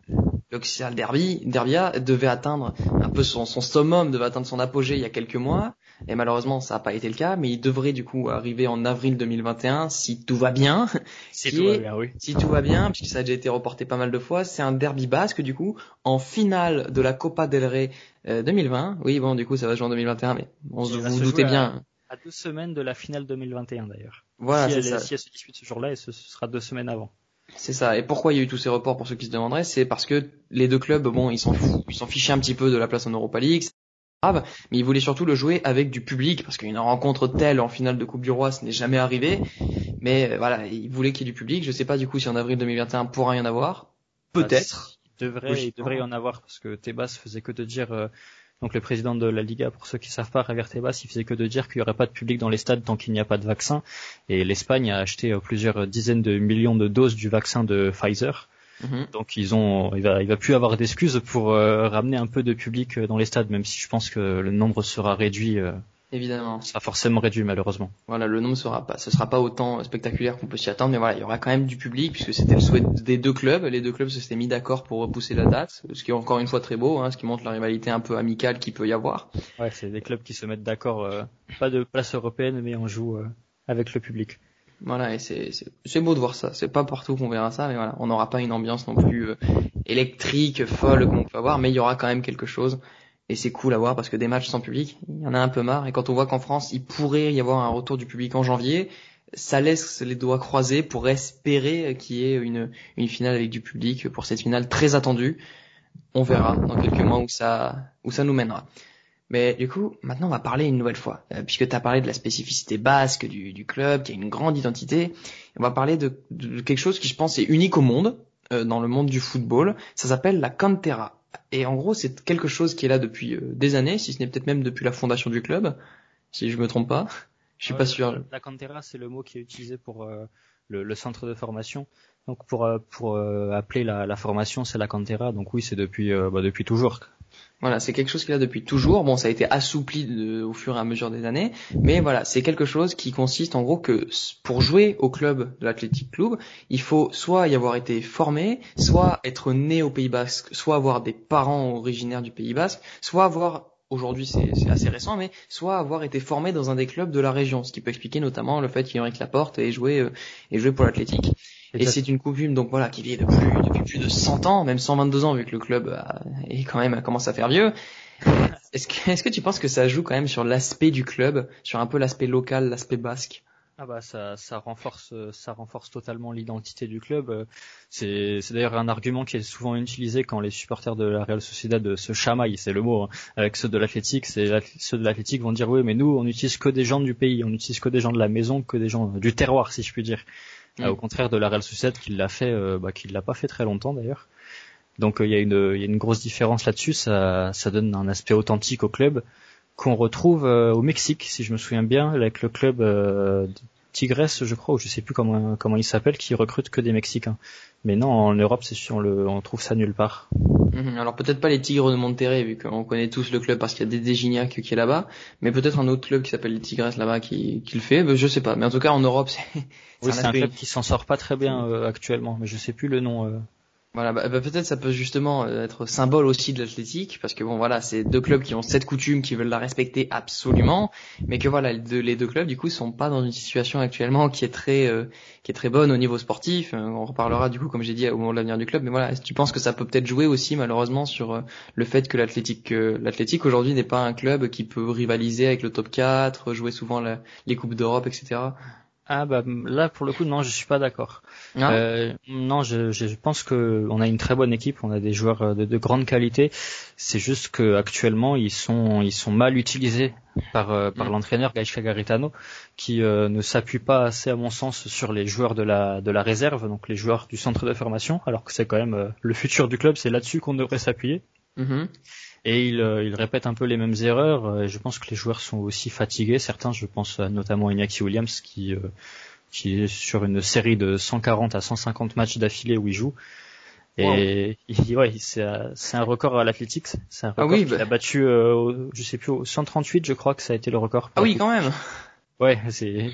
l'Oxial Derby, Derbia devait atteindre un peu son, son summum, devait atteindre son apogée il y a quelques mois. Et malheureusement, ça n'a pas été le cas, mais il devrait du coup arriver en avril 2021 si tout va bien. Si tout va bien, oui. Si tout va bien, puisque ça a déjà été reporté pas mal de fois. C'est un derby basque du coup en finale de la Copa del Rey 2020. Euh, oui, bon, du coup, ça va jouer en 2021, mais on se vous doutez bien. À, deux semaines de la finale 2021 d'ailleurs. Voilà, si, elle, ça. si elle se dispute ce jour-là, et ce sera deux semaines avant. C'est ça. Et pourquoi il y a eu tous ces reports pour ceux qui se demanderaient C'est parce que les deux clubs, bon, ils s'en ils s'en fichaient un petit peu de la place en Europa League grave, mais il voulait surtout le jouer avec du public parce qu'une rencontre telle en finale de Coupe du Roi, ce n'est jamais arrivé. Mais euh, voilà, il voulait qu'il y ait du public. Je sais pas du coup si en avril 2021 pourra y en avoir. Peut-être. il devrait, il devrait y en avoir parce que Tebas faisait que de dire. Euh, donc le président de la Liga, pour ceux qui savent pas, Javier Tebas, il faisait que de dire qu'il y aurait pas de public dans les stades tant qu'il n'y a pas de vaccin. Et l'Espagne a acheté euh, plusieurs dizaines de millions de doses du vaccin de Pfizer. Mhm. Donc ils ont, il va, il va plus avoir d'excuses pour euh, ramener un peu de public euh, dans les stades, même si je pense que le nombre sera réduit. Euh, Évidemment. Sera forcément réduit malheureusement. Voilà, le nombre sera pas, ce sera pas autant spectaculaire qu'on peut s'y attendre, mais voilà, il y aura quand même du public puisque c'était le souhait des deux clubs. Les deux clubs se s'étaient mis d'accord pour repousser la date, ce qui est encore une fois très beau, hein, ce qui montre la rivalité un peu amicale qu'il peut y avoir. Ouais, c'est des clubs qui se mettent d'accord, pas de place européenne, mais on joue avec le public. Voilà, et c'est beau de voir ça. C'est pas partout qu'on verra ça, mais voilà, on n'aura pas une ambiance non plus euh, électrique, folle qu'on peut avoir, mais il y aura quand même quelque chose. Et c'est cool à voir parce que des matchs sans public, il y en a un peu marre. Et quand on voit qu'en France, il pourrait y avoir un retour du public en janvier, ça laisse les doigts croisés pour espérer qu'il y ait une, une finale avec du public pour cette finale très attendue. On verra dans quelques mois où ça, où ça nous mènera. Mais du coup, maintenant on va parler une nouvelle fois, euh, puisque tu as parlé de la spécificité basque du, du, club, qui a une grande identité. On va parler de, de, quelque chose qui je pense est unique au monde, euh, dans le monde du football. Ça s'appelle la cantera. Et en gros, c'est quelque chose qui est là depuis euh, des années, si ce n'est peut-être même depuis la fondation du club, si je me trompe pas. Je suis pas sûr. La cantera, c'est le mot qui est utilisé pour le, le, centre de formation. Donc pour pour appeler la, la formation, c'est la cantera. Donc oui, c'est depuis bah, depuis toujours. Voilà, c'est quelque chose qu'il a depuis toujours. Bon, ça a été assoupli au fur et à mesure des années, mais voilà, c'est quelque chose qui consiste en gros que pour jouer au club de l'Athletic Club, il faut soit y avoir été formé, soit être né au Pays Basque, soit avoir des parents originaires du Pays Basque, soit avoir aujourd'hui c'est assez récent, mais soit avoir été formé dans un des clubs de la région, ce qui peut expliquer notamment le fait qu'Henrik Laporte ait joué, euh, ait joué pour l'Athletic. Et c'est une coutume donc voilà qui vit depuis, depuis plus de 100 ans, même 122 ans vu que le club est quand même commence à faire vieux. Est-ce que, est-ce que tu penses que ça joue quand même sur l'aspect du club, sur un peu l'aspect local, l'aspect basque? Ah bah ça, ça renforce ça renforce totalement l'identité du club. C'est, c'est d'ailleurs un argument qui est souvent utilisé quand les supporters de la Real Sociedad se chamaillent, c'est le mot, hein, avec ceux de l'Athletic. C'est ceux de l'Athletic vont dire oui mais nous on utilise que des gens du pays, on utilise que des gens de la maison, que des gens du terroir si je puis dire. Mm. au contraire de la Real Sociedad qui l'a fait, euh, bah, qui l'a pas fait très longtemps d'ailleurs. Donc euh, il y, a une, y a une grosse différence là-dessus. Ça, ça donne un aspect authentique au club qu'on retrouve euh, au Mexique, si je me souviens bien, avec le club Tigres, je crois, ou je sais plus comment comment il s'appelle, qui recrute que des Mexicains. Mais non, en Europe, c'est sûr, on, le, on trouve ça nulle part. Mhm. alors peut-être pas les Tigres de Monterrey, vu qu'on connaît tous le club parce qu'il y a des Gignac qui est là-bas, mais peut-être un autre club qui s'appelle les Tigres là-bas qui, qui le fait. je sais pas. Mais en tout cas, en Europe, c'est oui, c'est un, club qui s'en sort pas très bien euh, actuellement, mais je sais plus le nom. Euh. Voilà, bah, bah, peut-être ça peut justement euh, être symbole aussi de l'athlétique, parce que bon voilà, c'est deux clubs qui ont cette coutume, qui veulent la respecter absolument, mais que voilà, les deux, clubs du coup sont pas dans une situation actuellement qui est très euh, qui est très bonne au niveau sportif. Euh, on reparlera du coup, comme j'ai dit, au moment de l'avenir du club, mais voilà, tu penses que ça peut peut-être jouer aussi malheureusement sur le fait que l'athlétique l'athlétique aujourd'hui n'est pas un club qui peut rivaliser avec le top 4, jouer souvent les coupes d'Europe, etc. Ah bah là pour le coup non je suis pas d'accord. Ah. Euh, non je, je pense que on a une très bonne équipe, on a des joueurs euh, de, de grande qualité. C'est juste que actuellement ils sont ils sont mal utilisés par euh, par mm. l'entraîneur Gaisca Garitano qui euh, ne s'appuie pas assez à mon sens sur les joueurs de la de la réserve donc les joueurs du centre de formation alors que c'est quand même le futur du club c'est là-dessus qu'on devrait s'appuyer. Mm-hmm et il, euh, il, répète un peu les mêmes erreurs. Euh, je pense que les joueurs sont aussi fatigués. Certains, je pense notamment à Iñaki Williams qui euh, qui est sur une série de 140 à 150 matchs d'affilée où il joue. Et ouais, c'est un record à l'athlétique. C'est un ah record qu'il bah. a battu, je sais plus, au 138, je crois que ça a été le record. Ah oui, quand même. Ouais, c'est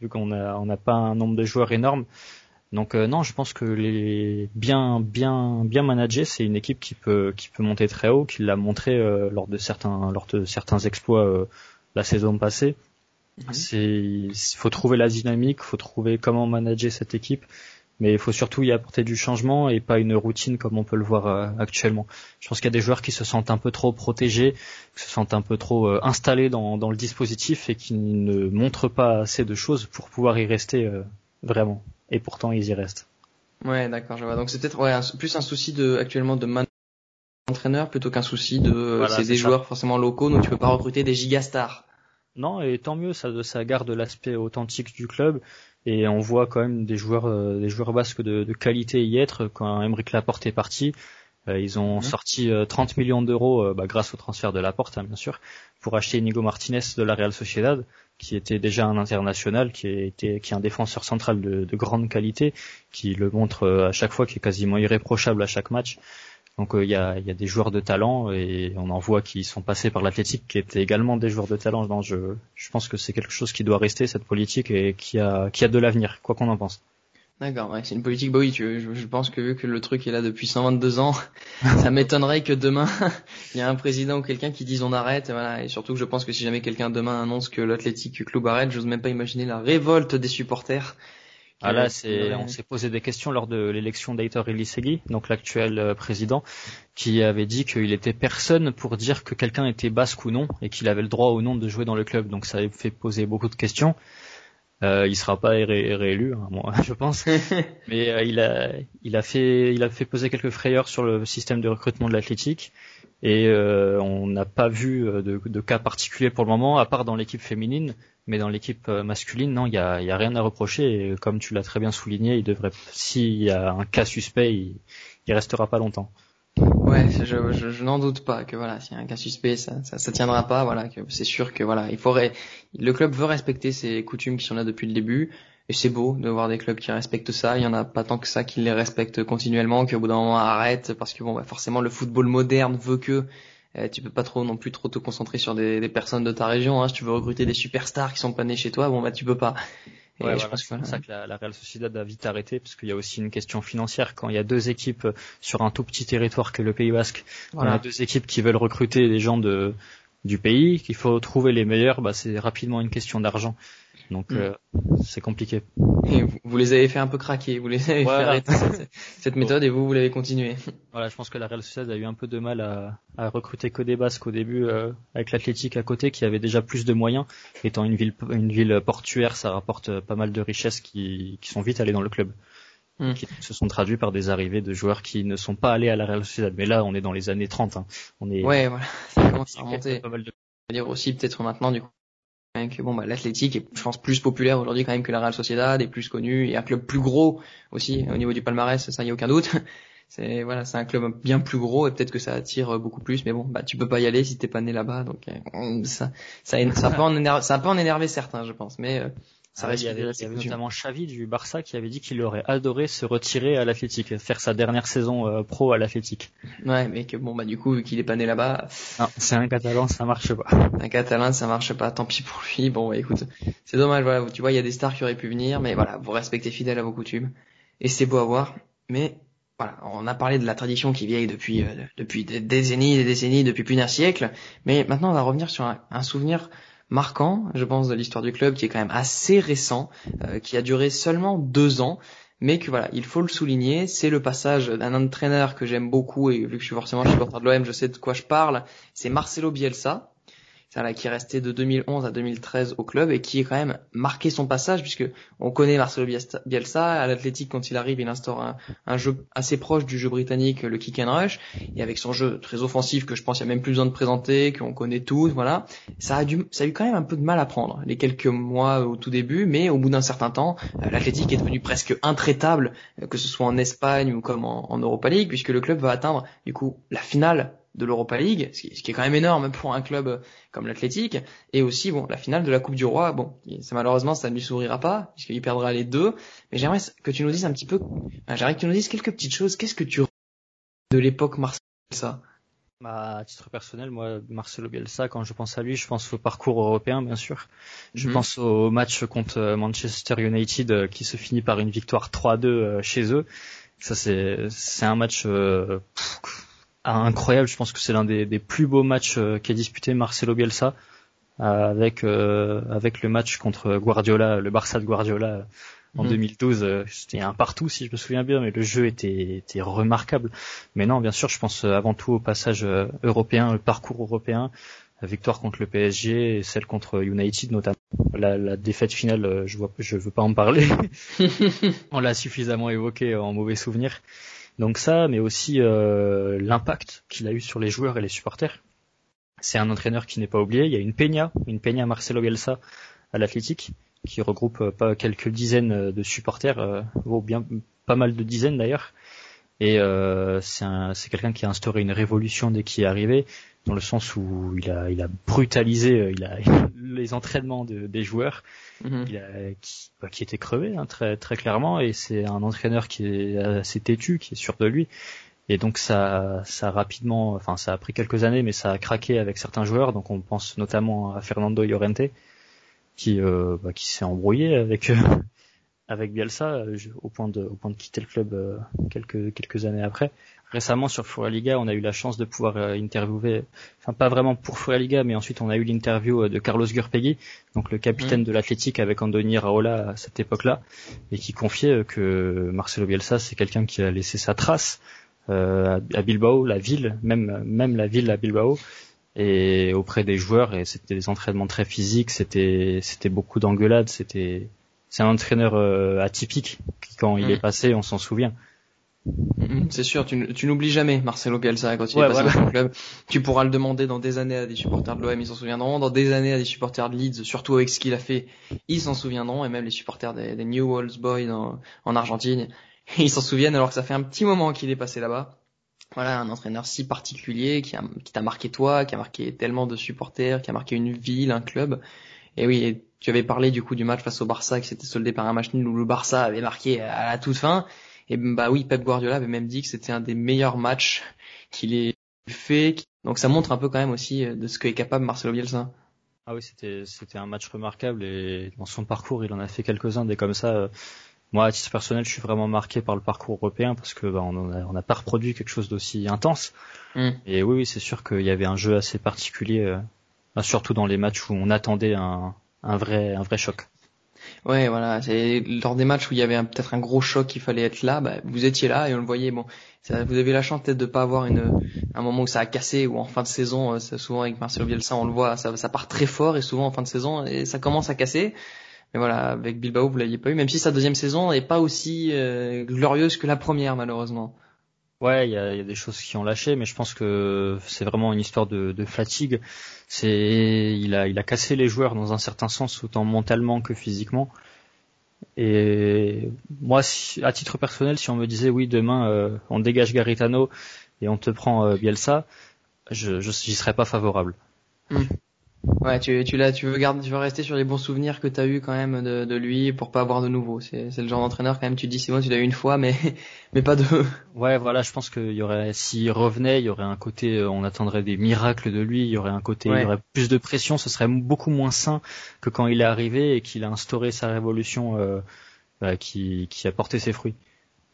vu qu'on a on n'a pas un nombre de joueurs énorme. Donc euh, non, je pense que les bien bien bien managés, c'est une équipe qui peut qui peut monter très haut, qui l'a montré euh, lors de certains lors de certains exploits euh, la saison passée. Mhm. C'est il faut trouver la dynamique, faut trouver comment manager cette équipe, mais il faut surtout y apporter du changement et pas une routine comme on peut le voir actuellement. Je pense qu'il y a des joueurs qui se sentent un peu trop protégés, qui se sentent un peu trop installés dans dans le dispositif et qui ne montrent pas assez de choses pour pouvoir y rester vraiment et pourtant ils y restent. Ouais, d'accord, je vois. Donc c'est peut-être ouais, plus un souci de actuellement de entraîneur plutôt qu'un souci de c'est des joueurs forcément locaux donc tu peux pas recruter des gigastars. Non, et tant mieux, ça, ça garde l'aspect authentique du club et on voit quand même des joueurs euh, des joueurs basques de, de, qualité y être quand Emeric Laporte est parti. Euh, ils ont mhm. sorti 30 euh, millions d'euros bah, grâce au transfert de Laporte, hein, bien sûr, pour acheter Inigo Martinez de la Real Sociedad qui était déjà un international, qui était qui est un défenseur central de, de, grande qualité, qui le montre euh, à chaque fois, qui est quasiment irréprochable à chaque match. Donc euh, il y, a, y, a, des joueurs de talent et on en voit qui sont passés par l'Athletic, qui étaient également des joueurs de talent. Je, je pense que c'est quelque chose qui doit rester cette politique et qui a qui a de l'avenir, quoi qu'on en pense. D'accord, ouais, c'est une politique, bah oui, tu, je, je, pense que vu que le truc est là depuis 122 ans, ça m'étonnerait que demain, il y a un président ou quelqu'un qui dise on arrête, voilà, et surtout que je pense que si jamais quelqu'un demain annonce que l'Athletic Club arrête, j'ose même pas imaginer la révolte des supporters. Ah là, c'est, on s'est posé des questions lors de l'élection d'Aitor Elisegui, donc l'actuel euh, président, qui avait dit qu'il était personne pour dire que quelqu'un était basque ou non, et qu'il avait le droit ou non de jouer dans le club. Donc ça avait fait poser beaucoup de questions. Euh, il sera pas réélu, hein, moi, je pense. Mais euh, il a, il a fait, il a fait poser quelques frayeurs sur le système de recrutement de l'athlétique. Et euh, on n'a pas vu euh, de, de, cas particuliers pour le moment, à part dans l'équipe féminine. Mais dans l'équipe masculine, non, il y a, y a, rien à reprocher. Et comme tu l'as très bien souligné, il devrait, s'il y a un cas suspect, il, il restera pas longtemps. Ouais, je, je, je n'en doute pas que voilà, s'il y a un cas suspect, ça, ça, tiendra pas. Voilà, que c'est sûr que voilà, il faudrait, le club veut respecter ses coutumes qui sont là depuis le début, et c'est beau de voir des clubs qui respectent ça. Il y en a pas tant que ça qui les respectent continuellement, qu'au bout d'un moment arrête parce que bon, bah, forcément le football moderne veut que euh, tu peux pas trop non plus trop te concentrer sur des, des personnes de ta région. Hein. Si tu veux recruter des superstars qui sont pas nés chez toi, bon bah tu peux pas. Ouais, je pense que c'est ça que la, la, Real Sociedad a vite arrêté, parce qu'il y a aussi une question financière. Quand il y a deux équipes sur un tout petit territoire que le Pays Basque, y a deux équipes qui veulent recruter des gens de du pays, qu'il faut trouver les meilleurs, bah, c'est rapidement une question d'argent. Donc mm. euh, c'est compliqué. Et vous, les avez fait un peu craquer, vous les avez fait arrêter cette, méthode et vous, vous l'avez continué. Voilà, je pense que la Real Sociedad a eu un peu de mal à, à recruter que des Basques au début euh, avec l'Athletic à côté qui avait déjà plus de moyens. Étant une ville, une ville portuaire, ça rapporte pas mal de richesses qui, qui sont vite allées dans le club. Mm. qui se sont traduits par des arrivées de joueurs qui ne sont pas allés à la Real Sociedad. Mais là, on est dans les années 30. Hein. On est ouais, voilà, ça commence à remonter. Pas mal de... dire aussi peut-être maintenant du coup que bon bah l'athlétique est je pense plus populaire aujourd'hui quand même que la Real Sociedad est plus connu et un club plus gros aussi au niveau du palmarès ça y a aucun doute. C'est voilà c'est un club bien plus gros et peut-être que ça attire beaucoup plus mais bon bah tu peux pas y aller si t'es pas né là-bas donc euh, ça ça, ça, peut en énerver, ça peut en énerver certains je pense mais euh, ça il y avait, notamment Xavi du Barça qui avait dit qu'il aurait adoré se retirer à l'Athletic, faire sa dernière saison euh, pro à l'Athletic. Ouais, mais que bon bah du coup vu qu'il est pas né là-bas. Non, c'est un Catalan, ça marche pas. Un Catalan, ça marche pas. Tant pis pour lui. Bon, écoute, c'est dommage. Voilà, tu vois, il y a des stars qui auraient pu venir, mais voilà, vous restez fidèles à vos coutumes et c'est beau à voir. Mais voilà, on a parlé de la tradition qui vieille depuis euh, depuis des décennies, des décennies, depuis plus d'un siècle, mais maintenant on va revenir sur un, souvenir marquant, je pense, de l'histoire du club, qui est quand même assez récent, euh, qui a duré seulement deux ans, mais que voilà, il faut le souligner, c'est le passage d'un entraîneur que j'aime beaucoup et vu que je suis forcément supporter de l'OM, je sais de quoi je parle, c'est Marcelo Bielsa, là, qui est resté de 2011 à 2013 au club et qui est quand même marqué son passage puisque on connaît Marcelo Bielsa à l'Athletic quand il arrive, il instaure un, jeu assez proche du jeu britannique, le kick and rush, et avec son jeu très offensif que je pense qu'il n'y a même plus besoin de présenter, qu'on connaît tous, voilà. Ça a dû, eu quand même un peu de mal à prendre les quelques mois au tout début, mais au bout d'un certain temps, euh, l'Athletic est devenu presque intraitable, euh, que ce soit en Espagne ou comme en, en Europa League, puisque le club va atteindre du coup la finale de l'Europa League, ce qui, est quand même énorme pour un club comme l'Athletic, et aussi bon la finale de la Coupe du Roi. Bon, ça, malheureusement ça ne lui sourira pas puisqu'il perdra les deux. Mais j'aimerais que tu nous dises un petit peu, j'aimerais que tu nous dises quelques petites choses. Qu'est-ce que tu de l'époque Marcelo Bielsa bah, à titre personnel, moi, Marcelo Bielsa, quand je pense à lui, je pense au parcours européen, bien sûr. Je mhm. pense au match contre euh, Manchester United euh, qui se finit par une victoire 3-2 euh, chez eux. Ça, c'est, c'est un match incroyable. Je pense que c'est l'un des, plus beaux matchs euh, qu'a disputé Marcelo Bielsa euh, avec euh, avec le match contre Guardiola, le Barça de Guardiola en 2012. Mhm. C'était un partout si je me souviens bien, mais le jeu était, était remarquable. Mais non, bien sûr, je pense avant tout au passage européen, le parcours européen, la victoire contre le PSG et celle contre United notamment. La, la défaite finale, je vois, je veux pas en parler. On l'a suffisamment évoqué en mauvais souvenir. Donc ça, mais aussi euh, l'impact qu'il a eu sur les joueurs et les supporters. C'est un entraîneur qui n'est pas oublié. Il y a une Peña, une Peña Marcelo Bielsa à l'Athletic, qui regroupe euh, pas quelques dizaines de supporters, euh, bien pas mal de dizaines d'ailleurs. Et euh, c'est quelqu'un qui a instauré une révolution dès qu'il est arrivé dans le sens où il a, il a brutalisé euh, il a, les entraînements de, des joueurs, mhm. il a, qui, bah, qui était crevé hein, très, très clairement, et c'est un entraîneur qui est assez têtu, qui est sûr de lui. Et donc ça, ça a rapidement, enfin ça a pris quelques années, mais ça a craqué avec certains joueurs. Donc on pense notamment à Fernando Llorente, qui, euh, bah, qui s'est embrouillé avec avec Bielsa euh, au point de, au point de quitter le club quelques quelques années après récemment sur Liga, on a eu la chance de pouvoir euh, interviewer, enfin pas vraiment pour Liga, mais ensuite on a eu l'interview euh, de Carlos Gurpegui, donc le capitaine mm. de l'Athletic avec Andoni Raola à cette époque-là, et qui confiait euh, que Marcelo Bielsa c'est quelqu'un qui a laissé sa trace à Bilbao, la ville, même même la ville à Bilbao, et auprès des joueurs, et c'était des entraînements très physiques, c'était c'était beaucoup d'engueulades, c'était c'est un entraîneur atypique qui quand il mm. est passé, on s'en souvient. Mm-hmm. C'est sûr, tu, tu n'oublies jamais Marcelo Bielsa quand il est passé dans ton club. Tu pourras le demander dans des années à des supporters de l'OM, ils s'en souviendront. Dans des années à des supporters de Leeds, surtout avec ce qu'il a fait, ils s'en souviendront. Et même les supporters des, New World Boys en, Argentine, ils s'en souviennent alors que ça fait un petit moment qu'il est passé là-bas. Voilà, un entraîneur si particulier qui, qui t'a marqué toi, qui a marqué tellement de supporters, qui a marqué une ville, un club. Et oui, tu avais parlé du coup du match face au Barça qui s'était soldé par un match nul où le Barça avait marqué à la toute fin. Et bah oui, Pep Guardiola avait même dit que c'était un des meilleurs matchs qu'il ait fait. Donc ça montre un peu quand même aussi euh, de ce qu'est capable Marcelo Bielsa. Ah oui, c'était c'était un match remarquable et dans son parcours, il en a fait quelques-uns des comme ça. Euh, moi, à titre personnel, je suis vraiment marqué par le parcours européen parce que bah, on n'a pas reproduit quelque chose d'aussi intense. Mm. Et oui, oui, c'est sûr qu'il y avait un jeu assez particulier, euh, bah, surtout dans les matchs où on attendait un, un vrai un vrai choc. Ouais, voilà. C'est lors des matchs où il y avait peut-être un gros choc, il fallait être là. Bah, vous étiez là et on le voyait. Bon, ça, vous avez la chance peut-être de pas avoir une un moment où ça a cassé ou en fin de saison. Euh, souvent avec Marcelo Bielsa, on le voit, ça, ça part très fort et souvent en fin de saison et ça commence à casser. Mais voilà, avec Bilbao, vous l'aviez pas eu, même si sa deuxième saison n'est pas aussi euh, glorieuse que la première, malheureusement. Ouais, il y a, des choses qui ont lâché, mais je pense que c'est vraiment une histoire de, fatigue. C'est, il a, il a cassé les joueurs dans un certain sens, autant mentalement que physiquement. Et moi, à titre personnel, si on me disait oui, demain euh, on dégage Garitano et on te prend euh, Bielsa, je, je j'y serais pas favorable. Hmm. Ouais, tu, tu, là, tu veux garder, tu veux rester sur les bons souvenirs que tu as eu quand même de, de lui pour pas avoir de nouveau. C'est, c'est le genre d'entraîneur quand même. Tu dis Simon, tu l'as eu une fois, mais mais pas deux. Ouais, voilà, je pense qu'il y aurait, s'il revenait, il y aurait un côté, euh, on attendrait des miracles de lui. Il y aurait un côté, il y aurait plus de pression. Ce serait beaucoup moins sain que quand il est arrivé et qu'il a instauré sa révolution euh, bah, qui qui a porté ses fruits.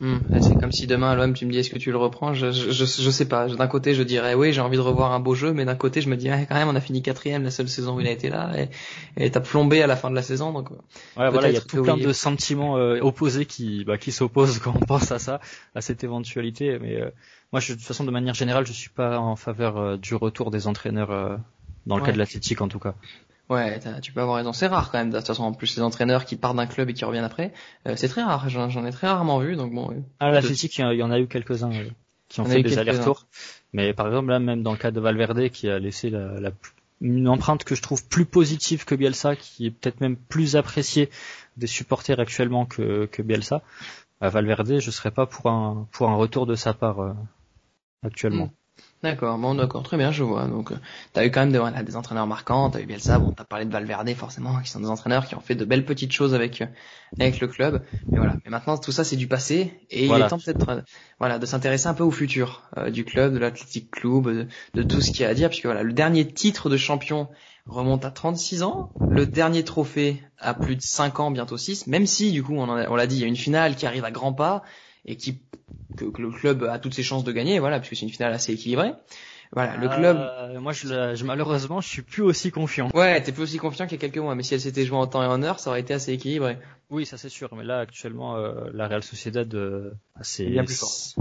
Hmm, c'est comme si demain à l'OM tu me dis est-ce que tu le reprends? Je, je, je, sais pas. D'un côté je dirais oui j'ai envie de revoir un beau jeu mais d'un côté je me dis quand même on a fini quatrième la seule saison où il a été là et t'as plombé à la fin de la saison donc. Ouais voilà il y a tout plein de sentiments euh, opposés qui bah, qui s'opposent quand on pense à ça à cette éventualité mais euh, moi je, de toute façon de manière générale je suis pas en faveur euh, du retour des entraîneurs dans le cas de l'athlétique en tout cas. Ouais, tu peux avoir raison. C'est rare quand même. De toute façon, en plus, les entraîneurs qui partent d'un club et qui reviennent après, euh, c'est très rare. J'en ai très rarement vu. Donc bon. Ah, l'athlétique, il y en a eu quelques-uns euh, qui ont fait des allers-retours. Mais par exemple, là, même dans le cas de Valverde, qui a laissé la, la, une empreinte que je trouve plus positive que Bielsa, qui est peut-être même plus appréciée des supporters actuellement que, que Bielsa. À Valverde, je serais pas pour un pour un retour de sa part euh, actuellement. Hmm. D'accord, bon d'accord, très bien, je vois. Donc euh, tu as eu quand même des, voilà, des entraîneurs marquants, tu as eu Bielsa, bon t'as parlé de Valverde forcément, qui sont des entraîneurs qui ont fait de belles petites choses avec euh, avec le club. Mais voilà, mais maintenant tout ça c'est du passé et il est temps peut-être euh, voilà de s'intéresser un peu au futur du club, de l'Athletic Club, de, de, tout ce qu'il y a à dire puisque voilà, le dernier titre de champion remonte à 36 ans, le dernier trophée à plus de 5 ans, bientôt 6, même si du coup on, on l'a dit, il y a une finale qui arrive à grands pas et qui que, le club a toutes ses chances de gagner, voilà, puisque c'est une finale assez équilibrée. Voilà, le club. Euh, moi, je, je, malheureusement, je suis plus aussi confiant. Ouais, t'es plus aussi confiant qu'il y a quelques mois, mais si elle s'était jouée en temps et en heure, ça aurait été assez équilibré. Oui, ça c'est sûr. Mais là, actuellement, euh, la Real Sociedad, euh, c'est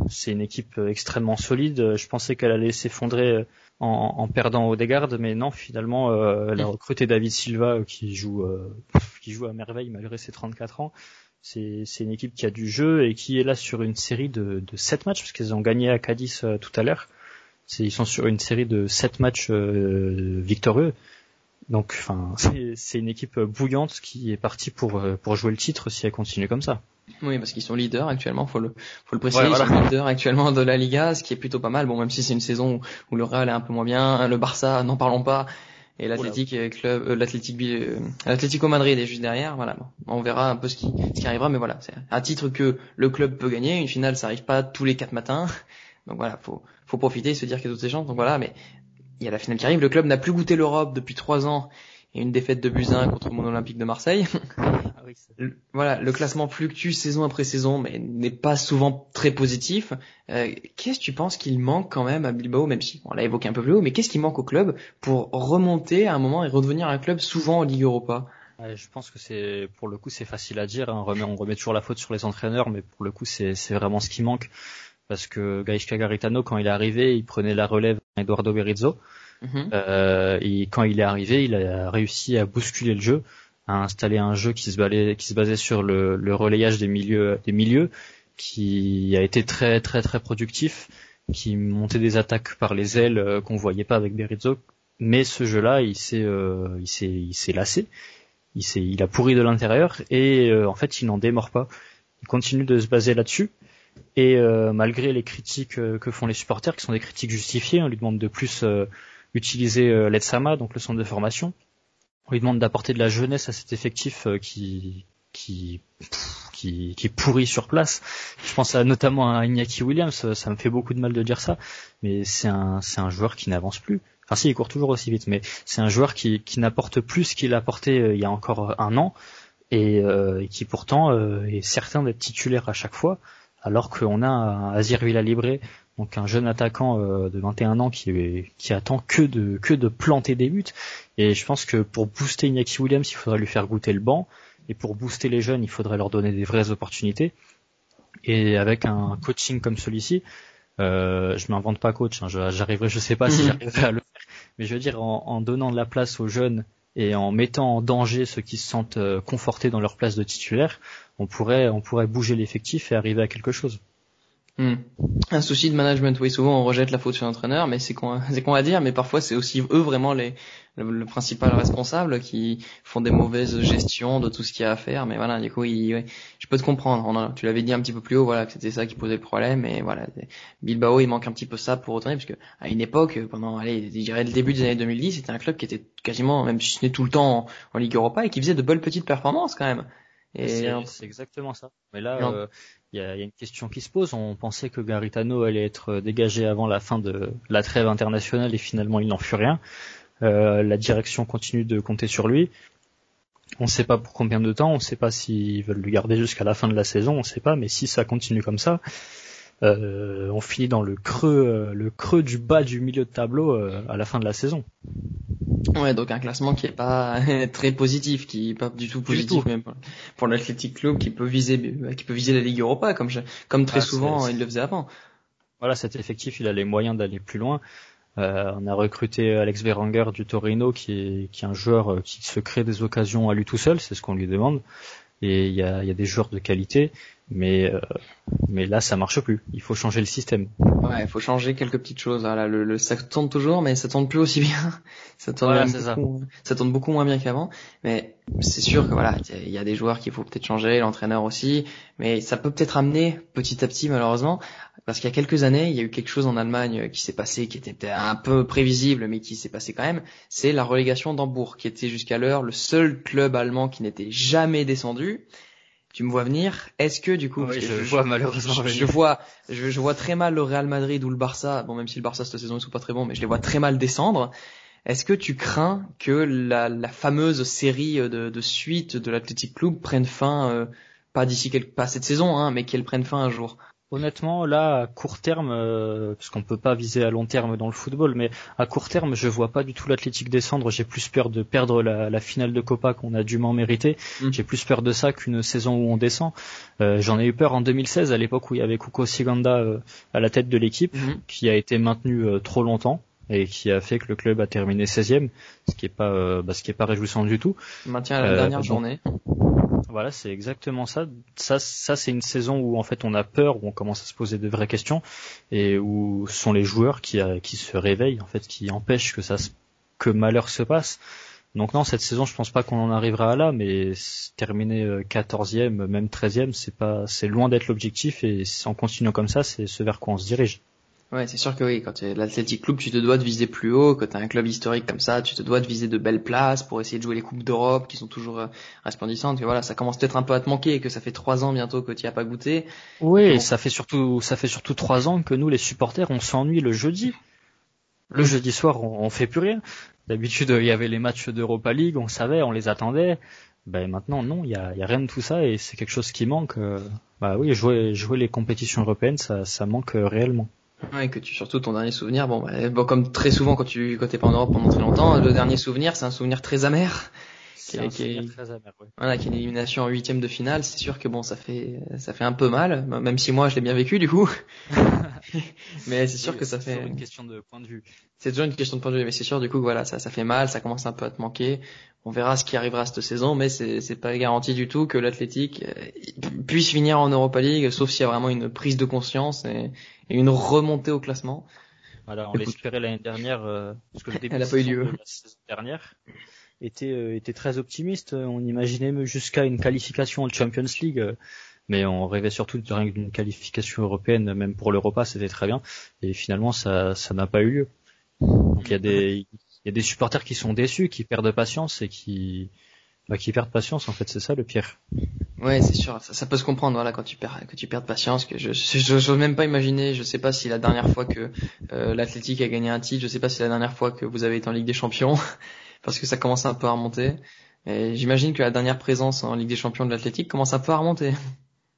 c'est une équipe euh, extrêmement solide. Je pensais qu'elle allait s'effondrer en, en, perdant Odegaard, mais non, finalement, elle a recruté David Silva qui joue qui joue à merveille malgré ses 34 ans. C'est une équipe qui a du jeu et qui est là sur une série de, de 7 matchs, parce qu'ils ont gagné à Cadiz euh, tout à l'heure. Ils sont sur une série de 7 matchs euh, victorieux. Donc, enfin, c'est une équipe bouillante qui est partie pour euh, pour jouer le titre si elle continue comme ça. Oui, parce qu'ils sont leaders actuellement, faut le faut le préciser, ils sont leaders actuellement de la Liga, ce qui est plutôt pas mal. Bon, même si c'est une saison où le Real est un peu moins bien, le Barça, n'en parlons pas, et l'Athletic club euh, l'Athletic euh, l'Atlético Madrid est juste derrière voilà. On verra un peu ce qui ce qui arrivera mais voilà c'est un titre que le club peut gagner. Une finale ça arrive pas tous les quatre matins. Donc voilà faut faut profiter et se dire qu'il y a toutes ces chances donc voilà mais il y a la finale qui arrive. Le club n'a plus goûté l'Europe depuis trois ans et une défaite de Buzyn contre mon Olympique de Marseille. Ah voilà, le classement fluctue saison après saison, mais n'est pas souvent très positif. Euh, qu'est-ce que tu penses qu'il manque quand même à Bilbao, même si on l'a évoqué un peu plus haut, mais qu'est-ce qui manque au club pour remonter à un moment et redevenir un club souvent en Ligue Europa? Je pense que c'est pour le coup c'est facile à dire. Hein. On, remet, on remet toujours la faute sur les entraîneurs, mais pour le coup c'est vraiment ce qui manque parce que Gaisca Garitano quand il est arrivé, il prenait la relève d'Eduardo Berizzo Mhm. Euh, et quand il est arrivé, il a réussi à bousculer le jeu, à installer un jeu qui se, basait, qui se basait sur le, relayage des milieux, des milieux, qui a été très très très productif, qui montait des attaques par les ailes euh, qu'on voyait pas avec Berizzo. Mais ce jeu-là, il s'est euh, il s'est il s'est lassé, il s'est il a pourri de l'intérieur et euh, en fait il n'en démord pas. Il continue de se baser là-dessus. Et malgré les critiques que font les supporters, qui sont des critiques justifiées, on lui demande de plus utiliser l'EDSAMA, donc le centre de formation. On lui demande d'apporter de la jeunesse à cet effectif euh, qui qui qui, qui pourrit sur place. Je pense notamment à Iñaki Williams, ça me fait beaucoup de mal de dire ça, mais c'est un c'est un joueur qui n'avance plus. Enfin si, il court toujours aussi vite, mais c'est un joueur qui, qui n'apporte plus ce qu'il apportait euh, il y a encore un an et, et qui pourtant est certain d'être titulaire à chaque fois, alors qu'on a Azir Villalibre donc un jeune attaquant euh, de 21 ans qui, qui attend que de que de planter des buts. Et je pense que pour booster Iñaki Williams, il faudrait lui faire goûter le banc. Et pour booster les jeunes, il faudrait leur donner des vraies opportunités. Et avec un coaching comme celui-ci, euh, je m'invente pas coach. Hein, j'arriverai, je sais pas si j'arriverai à le faire, mais je veux dire en, en, donnant de la place aux jeunes et en mettant en danger ceux qui se sentent euh, confortés dans leur place de titulaire, on pourrait on pourrait bouger l'effectif et arriver à quelque chose. Hmm. Un souci de management, oui, souvent on rejette la faute sur l'entraîneur, mais c'est qu'on c'est qu'on va dire, mais parfois c'est aussi eux vraiment les le, principal responsable qui font des mauvaises gestions de tout ce qu'il y a à faire. Mais voilà, du coup, il, je peux te comprendre. On a, tu l'avais dit un petit peu plus haut, voilà, que c'était ça qui posait le problème. Et voilà, Bilbao, il manque un petit peu ça pour retourner, parce que à une époque, pendant, allez, je dirais le début des années 2010, c'était un club qui était quasiment, même si ce n'est tout le temps en, Ligue Europa, et qui faisait de bonnes petites performances quand même. C'est exactement ça. Mais là, euh, il y, a, une question qui se pose. On pensait que Garitano allait être dégagé avant la fin de la trêve internationale et finalement il n'en fut rien. Euh, la direction continue de compter sur lui. On ne sait pas pour combien de temps, on ne sait pas s'ils veulent le garder jusqu'à la fin de la saison, on ne sait pas, mais si ça continue comme ça, euh, on finit dans le creux, euh, le creux du bas du milieu de tableau euh, à la fin de la saison. Ouais, donc un classement qui est pas très positif, qui est pas du tout positif même pour, pour l'Athletic Club qui peut viser, qui peut viser la Ligue Europa comme je, comme très ah, souvent il le faisait avant. Voilà, cet effectif, il a les moyens d'aller plus loin. Euh, on a recruté Alex Veranger du Torino, qui est, qui est un joueur qui se crée des occasions à lui tout seul, c'est ce qu'on lui demande. Et il y a, y a, des joueurs de qualité mais euh, mais là ça marche plus. Il faut changer le système. Ouais, il faut changer quelques petites choses. Voilà, le, le, ça tourne toujours, mais ça tourne plus aussi bien. ça tourne beaucoup, ça. tourne beaucoup moins bien qu'avant. Mais c'est sûr que voilà, il y a des joueurs qu'il faut peut-être changer, l'entraîneur aussi. Mais ça peut peut-être amener petit à petit, malheureusement, parce qu'il y a quelques années, il y a eu quelque chose en Allemagne qui s'est passé, qui était un peu prévisible, mais qui s'est passé quand même. C'est la relégation d'Hambourg, qui était jusqu'à l'heure le seul club allemand qui n'était jamais descendu tu me vois venir. Est-ce que du coup, je, vois malheureusement, je, vois, je, vois très mal le Real Madrid ou le Barça. Bon, même si le Barça cette saison ils sont pas très bons, mais je les vois très mal descendre. Est-ce que tu crains que la, la fameuse série de, de suite de l'Athletic Club prenne fin, euh, pas d'ici pas cette saison, hein, mais qu'elle prenne fin un jour? Honnêtement, là, à court terme, euh, parce qu'on peut pas viser à long terme dans le football, mais à court terme, je vois pas du tout l'Athletic descendre. J'ai plus peur de perdre la, finale de Copa qu'on a dûment mérité. Mm. J'ai plus peur de ça qu'une saison où on descend. Euh, j'en ai eu peur en 2016, à l'époque où il y avait Kuko Siganda euh, à la tête de l'équipe, mm. qui a été maintenu trop longtemps et qui a fait que le club a terminé 16e, ce qui est pas, bah, ce qui est pas réjouissant du tout. Maintien à la dernière journée. Voilà, c'est exactement ça. Ça, c'est une saison où en fait on a peur, où on commence à se poser de vraies questions et où ce sont les joueurs qui, euh, qui se réveillent en fait, qui empêchent que ça, que malheur se passe. Donc non, cette saison, je pense pas qu'on en arrivera à là, mais terminer 14e, euh, même 13e, c'est pas, c'est loin d'être l'objectif et en continuant comme ça, c'est ce vers quoi on se dirige. Ouais, c'est sûr que oui, quand tu es l'Athletic Club, tu te dois de viser plus haut, quand tu as un club historique comme ça, tu te dois de viser de belles places pour essayer de jouer les coupes d'Europe qui sont toujours euh, resplendissantes. Que voilà, ça commence peut-être un peu à te manquer, que ça fait trois ans bientôt que tu n'y as pas goûté. Oui, ça fait surtout ça fait surtout trois ans que nous les supporters, on s'ennuie le jeudi. Le jeudi soir, on, on fait plus rien. D'habitude, il y avait les matchs d'Europa League, on savait, on les attendait. Ben maintenant, non, il y a, y a rien de tout ça et c'est quelque chose qui manque. Euh, bah oui, jouer jouer les compétitions européennes, ça ça manque euh, réellement. Ouais, que tu surtout ton dernier souvenir, bon, bah, bon comme très souvent quand tu quand t'es pas en Europe pendant très longtemps, le dernier souvenir, c'est un souvenir très amer. Qui, est, qui est, très amer, Voilà, qui est une élimination en huitième de finale. C'est sûr que bon, ça fait ça fait un peu mal, même si moi je l'ai bien vécu du coup. mais c'est sûr que ça fait une question de point de vue. C'est toujours une question de point de vue, mais c'est sûr du coup voilà, ça ça fait mal, ça commence un peu à te manquer. On verra ce qui arrivera cette saison, mais c'est c'est pas garanti du tout que l'Athletic euh, puisse finir en Europa League, sauf s'il y a vraiment une prise de conscience et, et une remontée au classement. Voilà, on l'espérait l'année dernière, euh, parce que le début Elle a pas eu lieu. de la saison dernière était, euh, était très optimiste. On imaginait jusqu'à une qualification en Champions League, euh, mais on rêvait surtout d'une qualification européenne, même pour l'Europa, c'était très bien. Et finalement, ça, ça n'a pas eu lieu. Donc il y a des, il y a des supporters qui sont déçus, qui perdent patience et qui, bah, qui perdent patience. En fait, c'est ça le pire. Ouais, c'est sûr. Ça, ça, peut se comprendre, voilà, quand tu perds, que tu perds patience. Que je, je, j'ose même pas imaginer. Je sais pas si la dernière fois que euh, l'Athletic a gagné un titre, je sais pas si la dernière fois que vous avez été en Ligue des Champions, parce que ça commence un peu à remonter. Et j'imagine que la dernière présence en Ligue des Champions de l'Athletic commence un peu à remonter.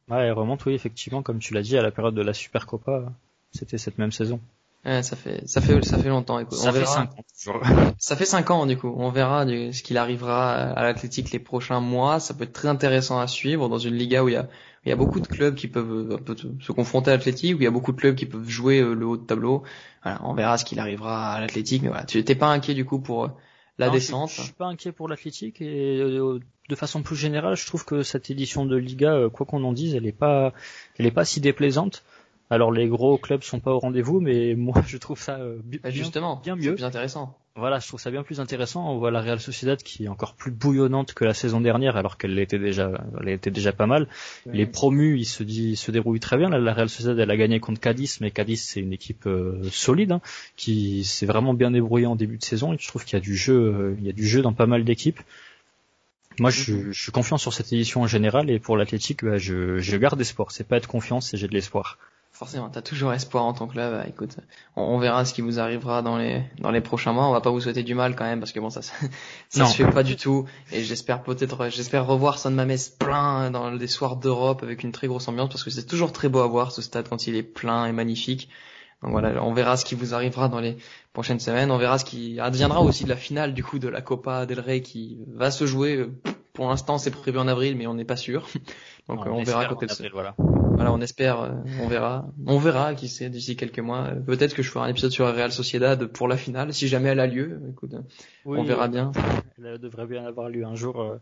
Ouais, elle remonte, oui, effectivement, comme tu l'as dit, à la période de la Super Copa, c'était cette même saison. Ouais, ça fait ça fait ça fait longtemps. Écoute, ça fait cinq ans. ça fait cinq ans du coup. On verra du, ce qu'il arrivera à l'Athletic les prochains mois. Ça peut être très intéressant à suivre dans une Liga où il y a il y a beaucoup de clubs qui peuvent un peu se confronter à l'Athletic, où il y a beaucoup de clubs qui peuvent jouer euh, le haut de tableau. Voilà, on verra ce qu'il arrivera à l'Athletic. Mais voilà, tu n'étais pas inquiet du coup pour euh, la descente. Je, je, suis pas inquiet pour l'Athletic et euh, de façon plus générale, je trouve que cette édition de Liga, quoi qu'on en dise, elle est pas elle est pas si déplaisante. Alors les gros clubs sont pas au rendez-vous, mais moi je trouve ça euh, bah, bien, justement bien mieux, plus intéressant. Voilà, je trouve ça bien plus intéressant. On voit la Real Sociedad qui est encore plus bouillonnante que la saison dernière, alors qu'elle était déjà, elle était déjà pas mal. Les promus, ils se dit, se déroulent très bien. la Real Sociedad, elle a gagné contre Cadiz, mais Cadiz c'est une équipe euh, solide, hein, qui s'est vraiment bien débrouillée en début de saison. Et je trouve qu'il y a du jeu, euh, il y a du jeu dans pas mal d'équipes. Moi, je, je, suis confiant sur cette édition en général et pour l'athlétique, bah, je, je garde espoir. C'est pas être confiant, c'est j'ai de l'espoir. Forcément, t'as toujours espoir en tant que là. Bah, écoute, on, verra ce qui vous arrivera dans les dans les prochains mois. On va pas vous souhaiter du mal quand même parce que bon, ça ça, se fait pas du tout. Et j'espère peut-être, j'espère revoir San Mames plein dans les soirs d'Europe avec une très grosse ambiance parce que c'est toujours très beau à voir ce stade quand il est plein et magnifique. Donc voilà, on verra ce qui vous arrivera dans les prochaines semaines. On verra ce qui adviendra aussi de la finale du coup de la Copa del Rey qui va se jouer. Pour l'instant, c'est prévu en avril, mais on n'est pas sûr. Donc on, verra quand elle voilà. voilà, on espère, euh, on verra, on verra qui sait d'ici quelques mois. Peut-être que je ferai un épisode sur la Real Sociedad pour la finale, si jamais elle a lieu. Écoute, on verra bien. Elle devrait bien avoir lieu un jour. Euh,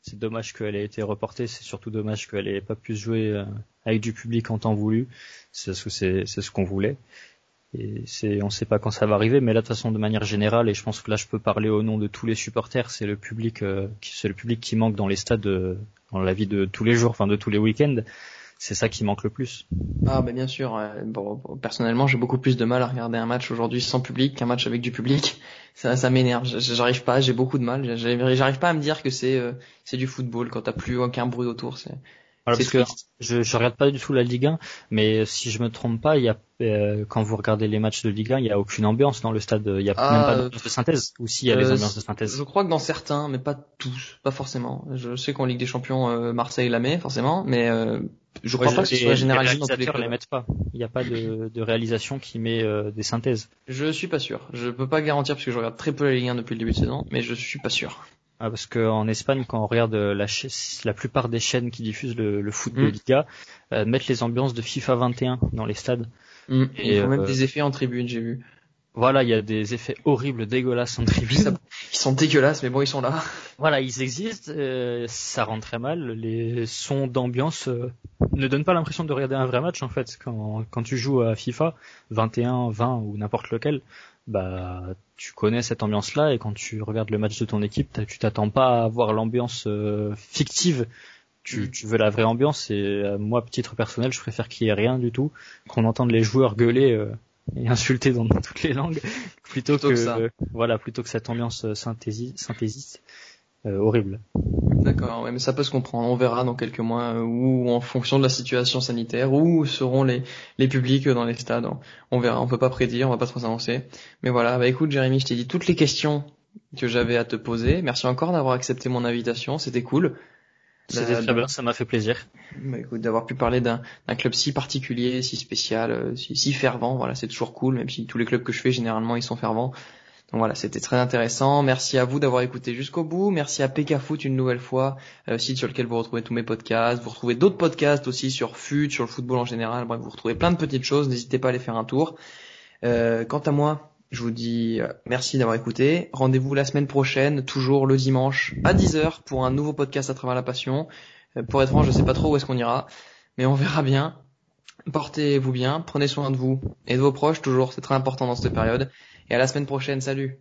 c'est dommage qu'elle ait été reportée. C'est surtout dommage qu'elle ait pas pu se jouer euh, avec du public en temps voulu. C'est ce que c'est, c'est ce qu'on voulait. Et c'est, on sait pas quand ça va arriver, mais là de toute façon de manière générale, et je pense que là je peux parler au nom de tous les supporters, c'est le public, c'est le public qui manque dans les stades dans la vie de tous les jours, enfin de tous les week-ends, c'est ça qui manque le plus. Ah bah bien sûr. Bon, personnellement, j'ai beaucoup plus de mal à regarder un match aujourd'hui sans public qu'un match avec du public. Ça, ça m'énerve. J'arrive pas. J'ai beaucoup de mal. J'arrive pas à me dire que c'est euh, c'est du football quand t'as plus aucun bruit autour. Parce que je, je regarde pas du tout la Ligue 1, mais si je me trompe pas, il y a euh, quand vous regardez les matchs de Ligue 1, il y a aucune ambiance dans le stade. Il y a même pas ah, de synthèse. Ou s'il y a les euh, ambiances de synthèse. Je crois que dans certains, mais pas tous, pas forcément. Je sais qu'en Ligue des Champions, euh, Marseille la met forcément, mais je crois pas que ce soit généralisé dans tous les clubs. les mettent pas. Il n'y a pas de, de, réalisation qui met des synthèses. Je suis pas sûr. Je peux pas garantir parce que je regarde très peu la Ligue 1 depuis le début de saison, mais je suis pas sûr. Ah, parce qu'en Espagne, quand on regarde la, la plupart des chaînes qui diffusent le, le foot de mm. Liga, euh, mettent les ambiances de FIFA 21 dans les stades. Mm. Et, Ils font même euh, des effets en tribune, j'ai vu. Voilà, il y a des effets horribles, dégueulasses en tribune. Ils sont dégueulasses, mais bon, ils sont là. Voilà, ils existent. Euh, ça rend très mal. Les sons d'ambiance ne donnent pas l'impression de regarder un vrai match en fait. Quand, quand tu joues à FIFA 21, 20 ou n'importe lequel, bah tu connais cette ambiance-là et quand tu regardes le match de ton équipe, tu t'attends pas à voir l'ambiance euh, fictive. Tu, mm. tu, veux la vraie ambiance et euh, moi, titre personnel, je préfère qu'il y ait rien du tout, qu'on entende les joueurs gueuler euh, et insulter dans, toutes les langues, plutôt, que, voilà, plutôt que cette ambiance synthésiste horrible. D'accord, ouais, mais ça peut se comprendre. On verra dans quelques mois euh, où, en fonction de la situation sanitaire, où seront les, les publics dans les stades. On verra, on peut pas prédire, on va pas trop s'avancer. Mais voilà, bah écoute Jérémy, je t'ai dit toutes les questions que j'avais à te poser. Merci encore d'avoir accepté mon invitation, c'était cool. C'était très bien, ça m'a fait plaisir. Bah écoute, d'avoir pu parler d'un club si particulier, si spécial, euh, si, si fervent, voilà, c'est toujours cool, même si tous les clubs que je fais, généralement, ils sont fervents. Voilà, c'était très intéressant. Merci à vous d'avoir écouté jusqu'au bout. Merci à PK Foot une nouvelle fois, euh, site sur lequel vous retrouvez tous mes podcasts. Vous retrouvez d'autres podcasts aussi sur FUT, sur le football en général. Bref, vous retrouvez plein de petites choses. N'hésitez pas à aller faire un tour. Euh, quant à moi, je vous dis euh, merci d'avoir écouté. Rendez-vous la semaine prochaine, toujours le dimanche à 10h pour un nouveau podcast à travers la passion. pour être franc, je sais pas trop où est-ce qu'on ira, mais on verra bien. Portez-vous bien, prenez soin de vous et de vos proches toujours, c'est très important dans cette période. Et à la semaine prochaine, salut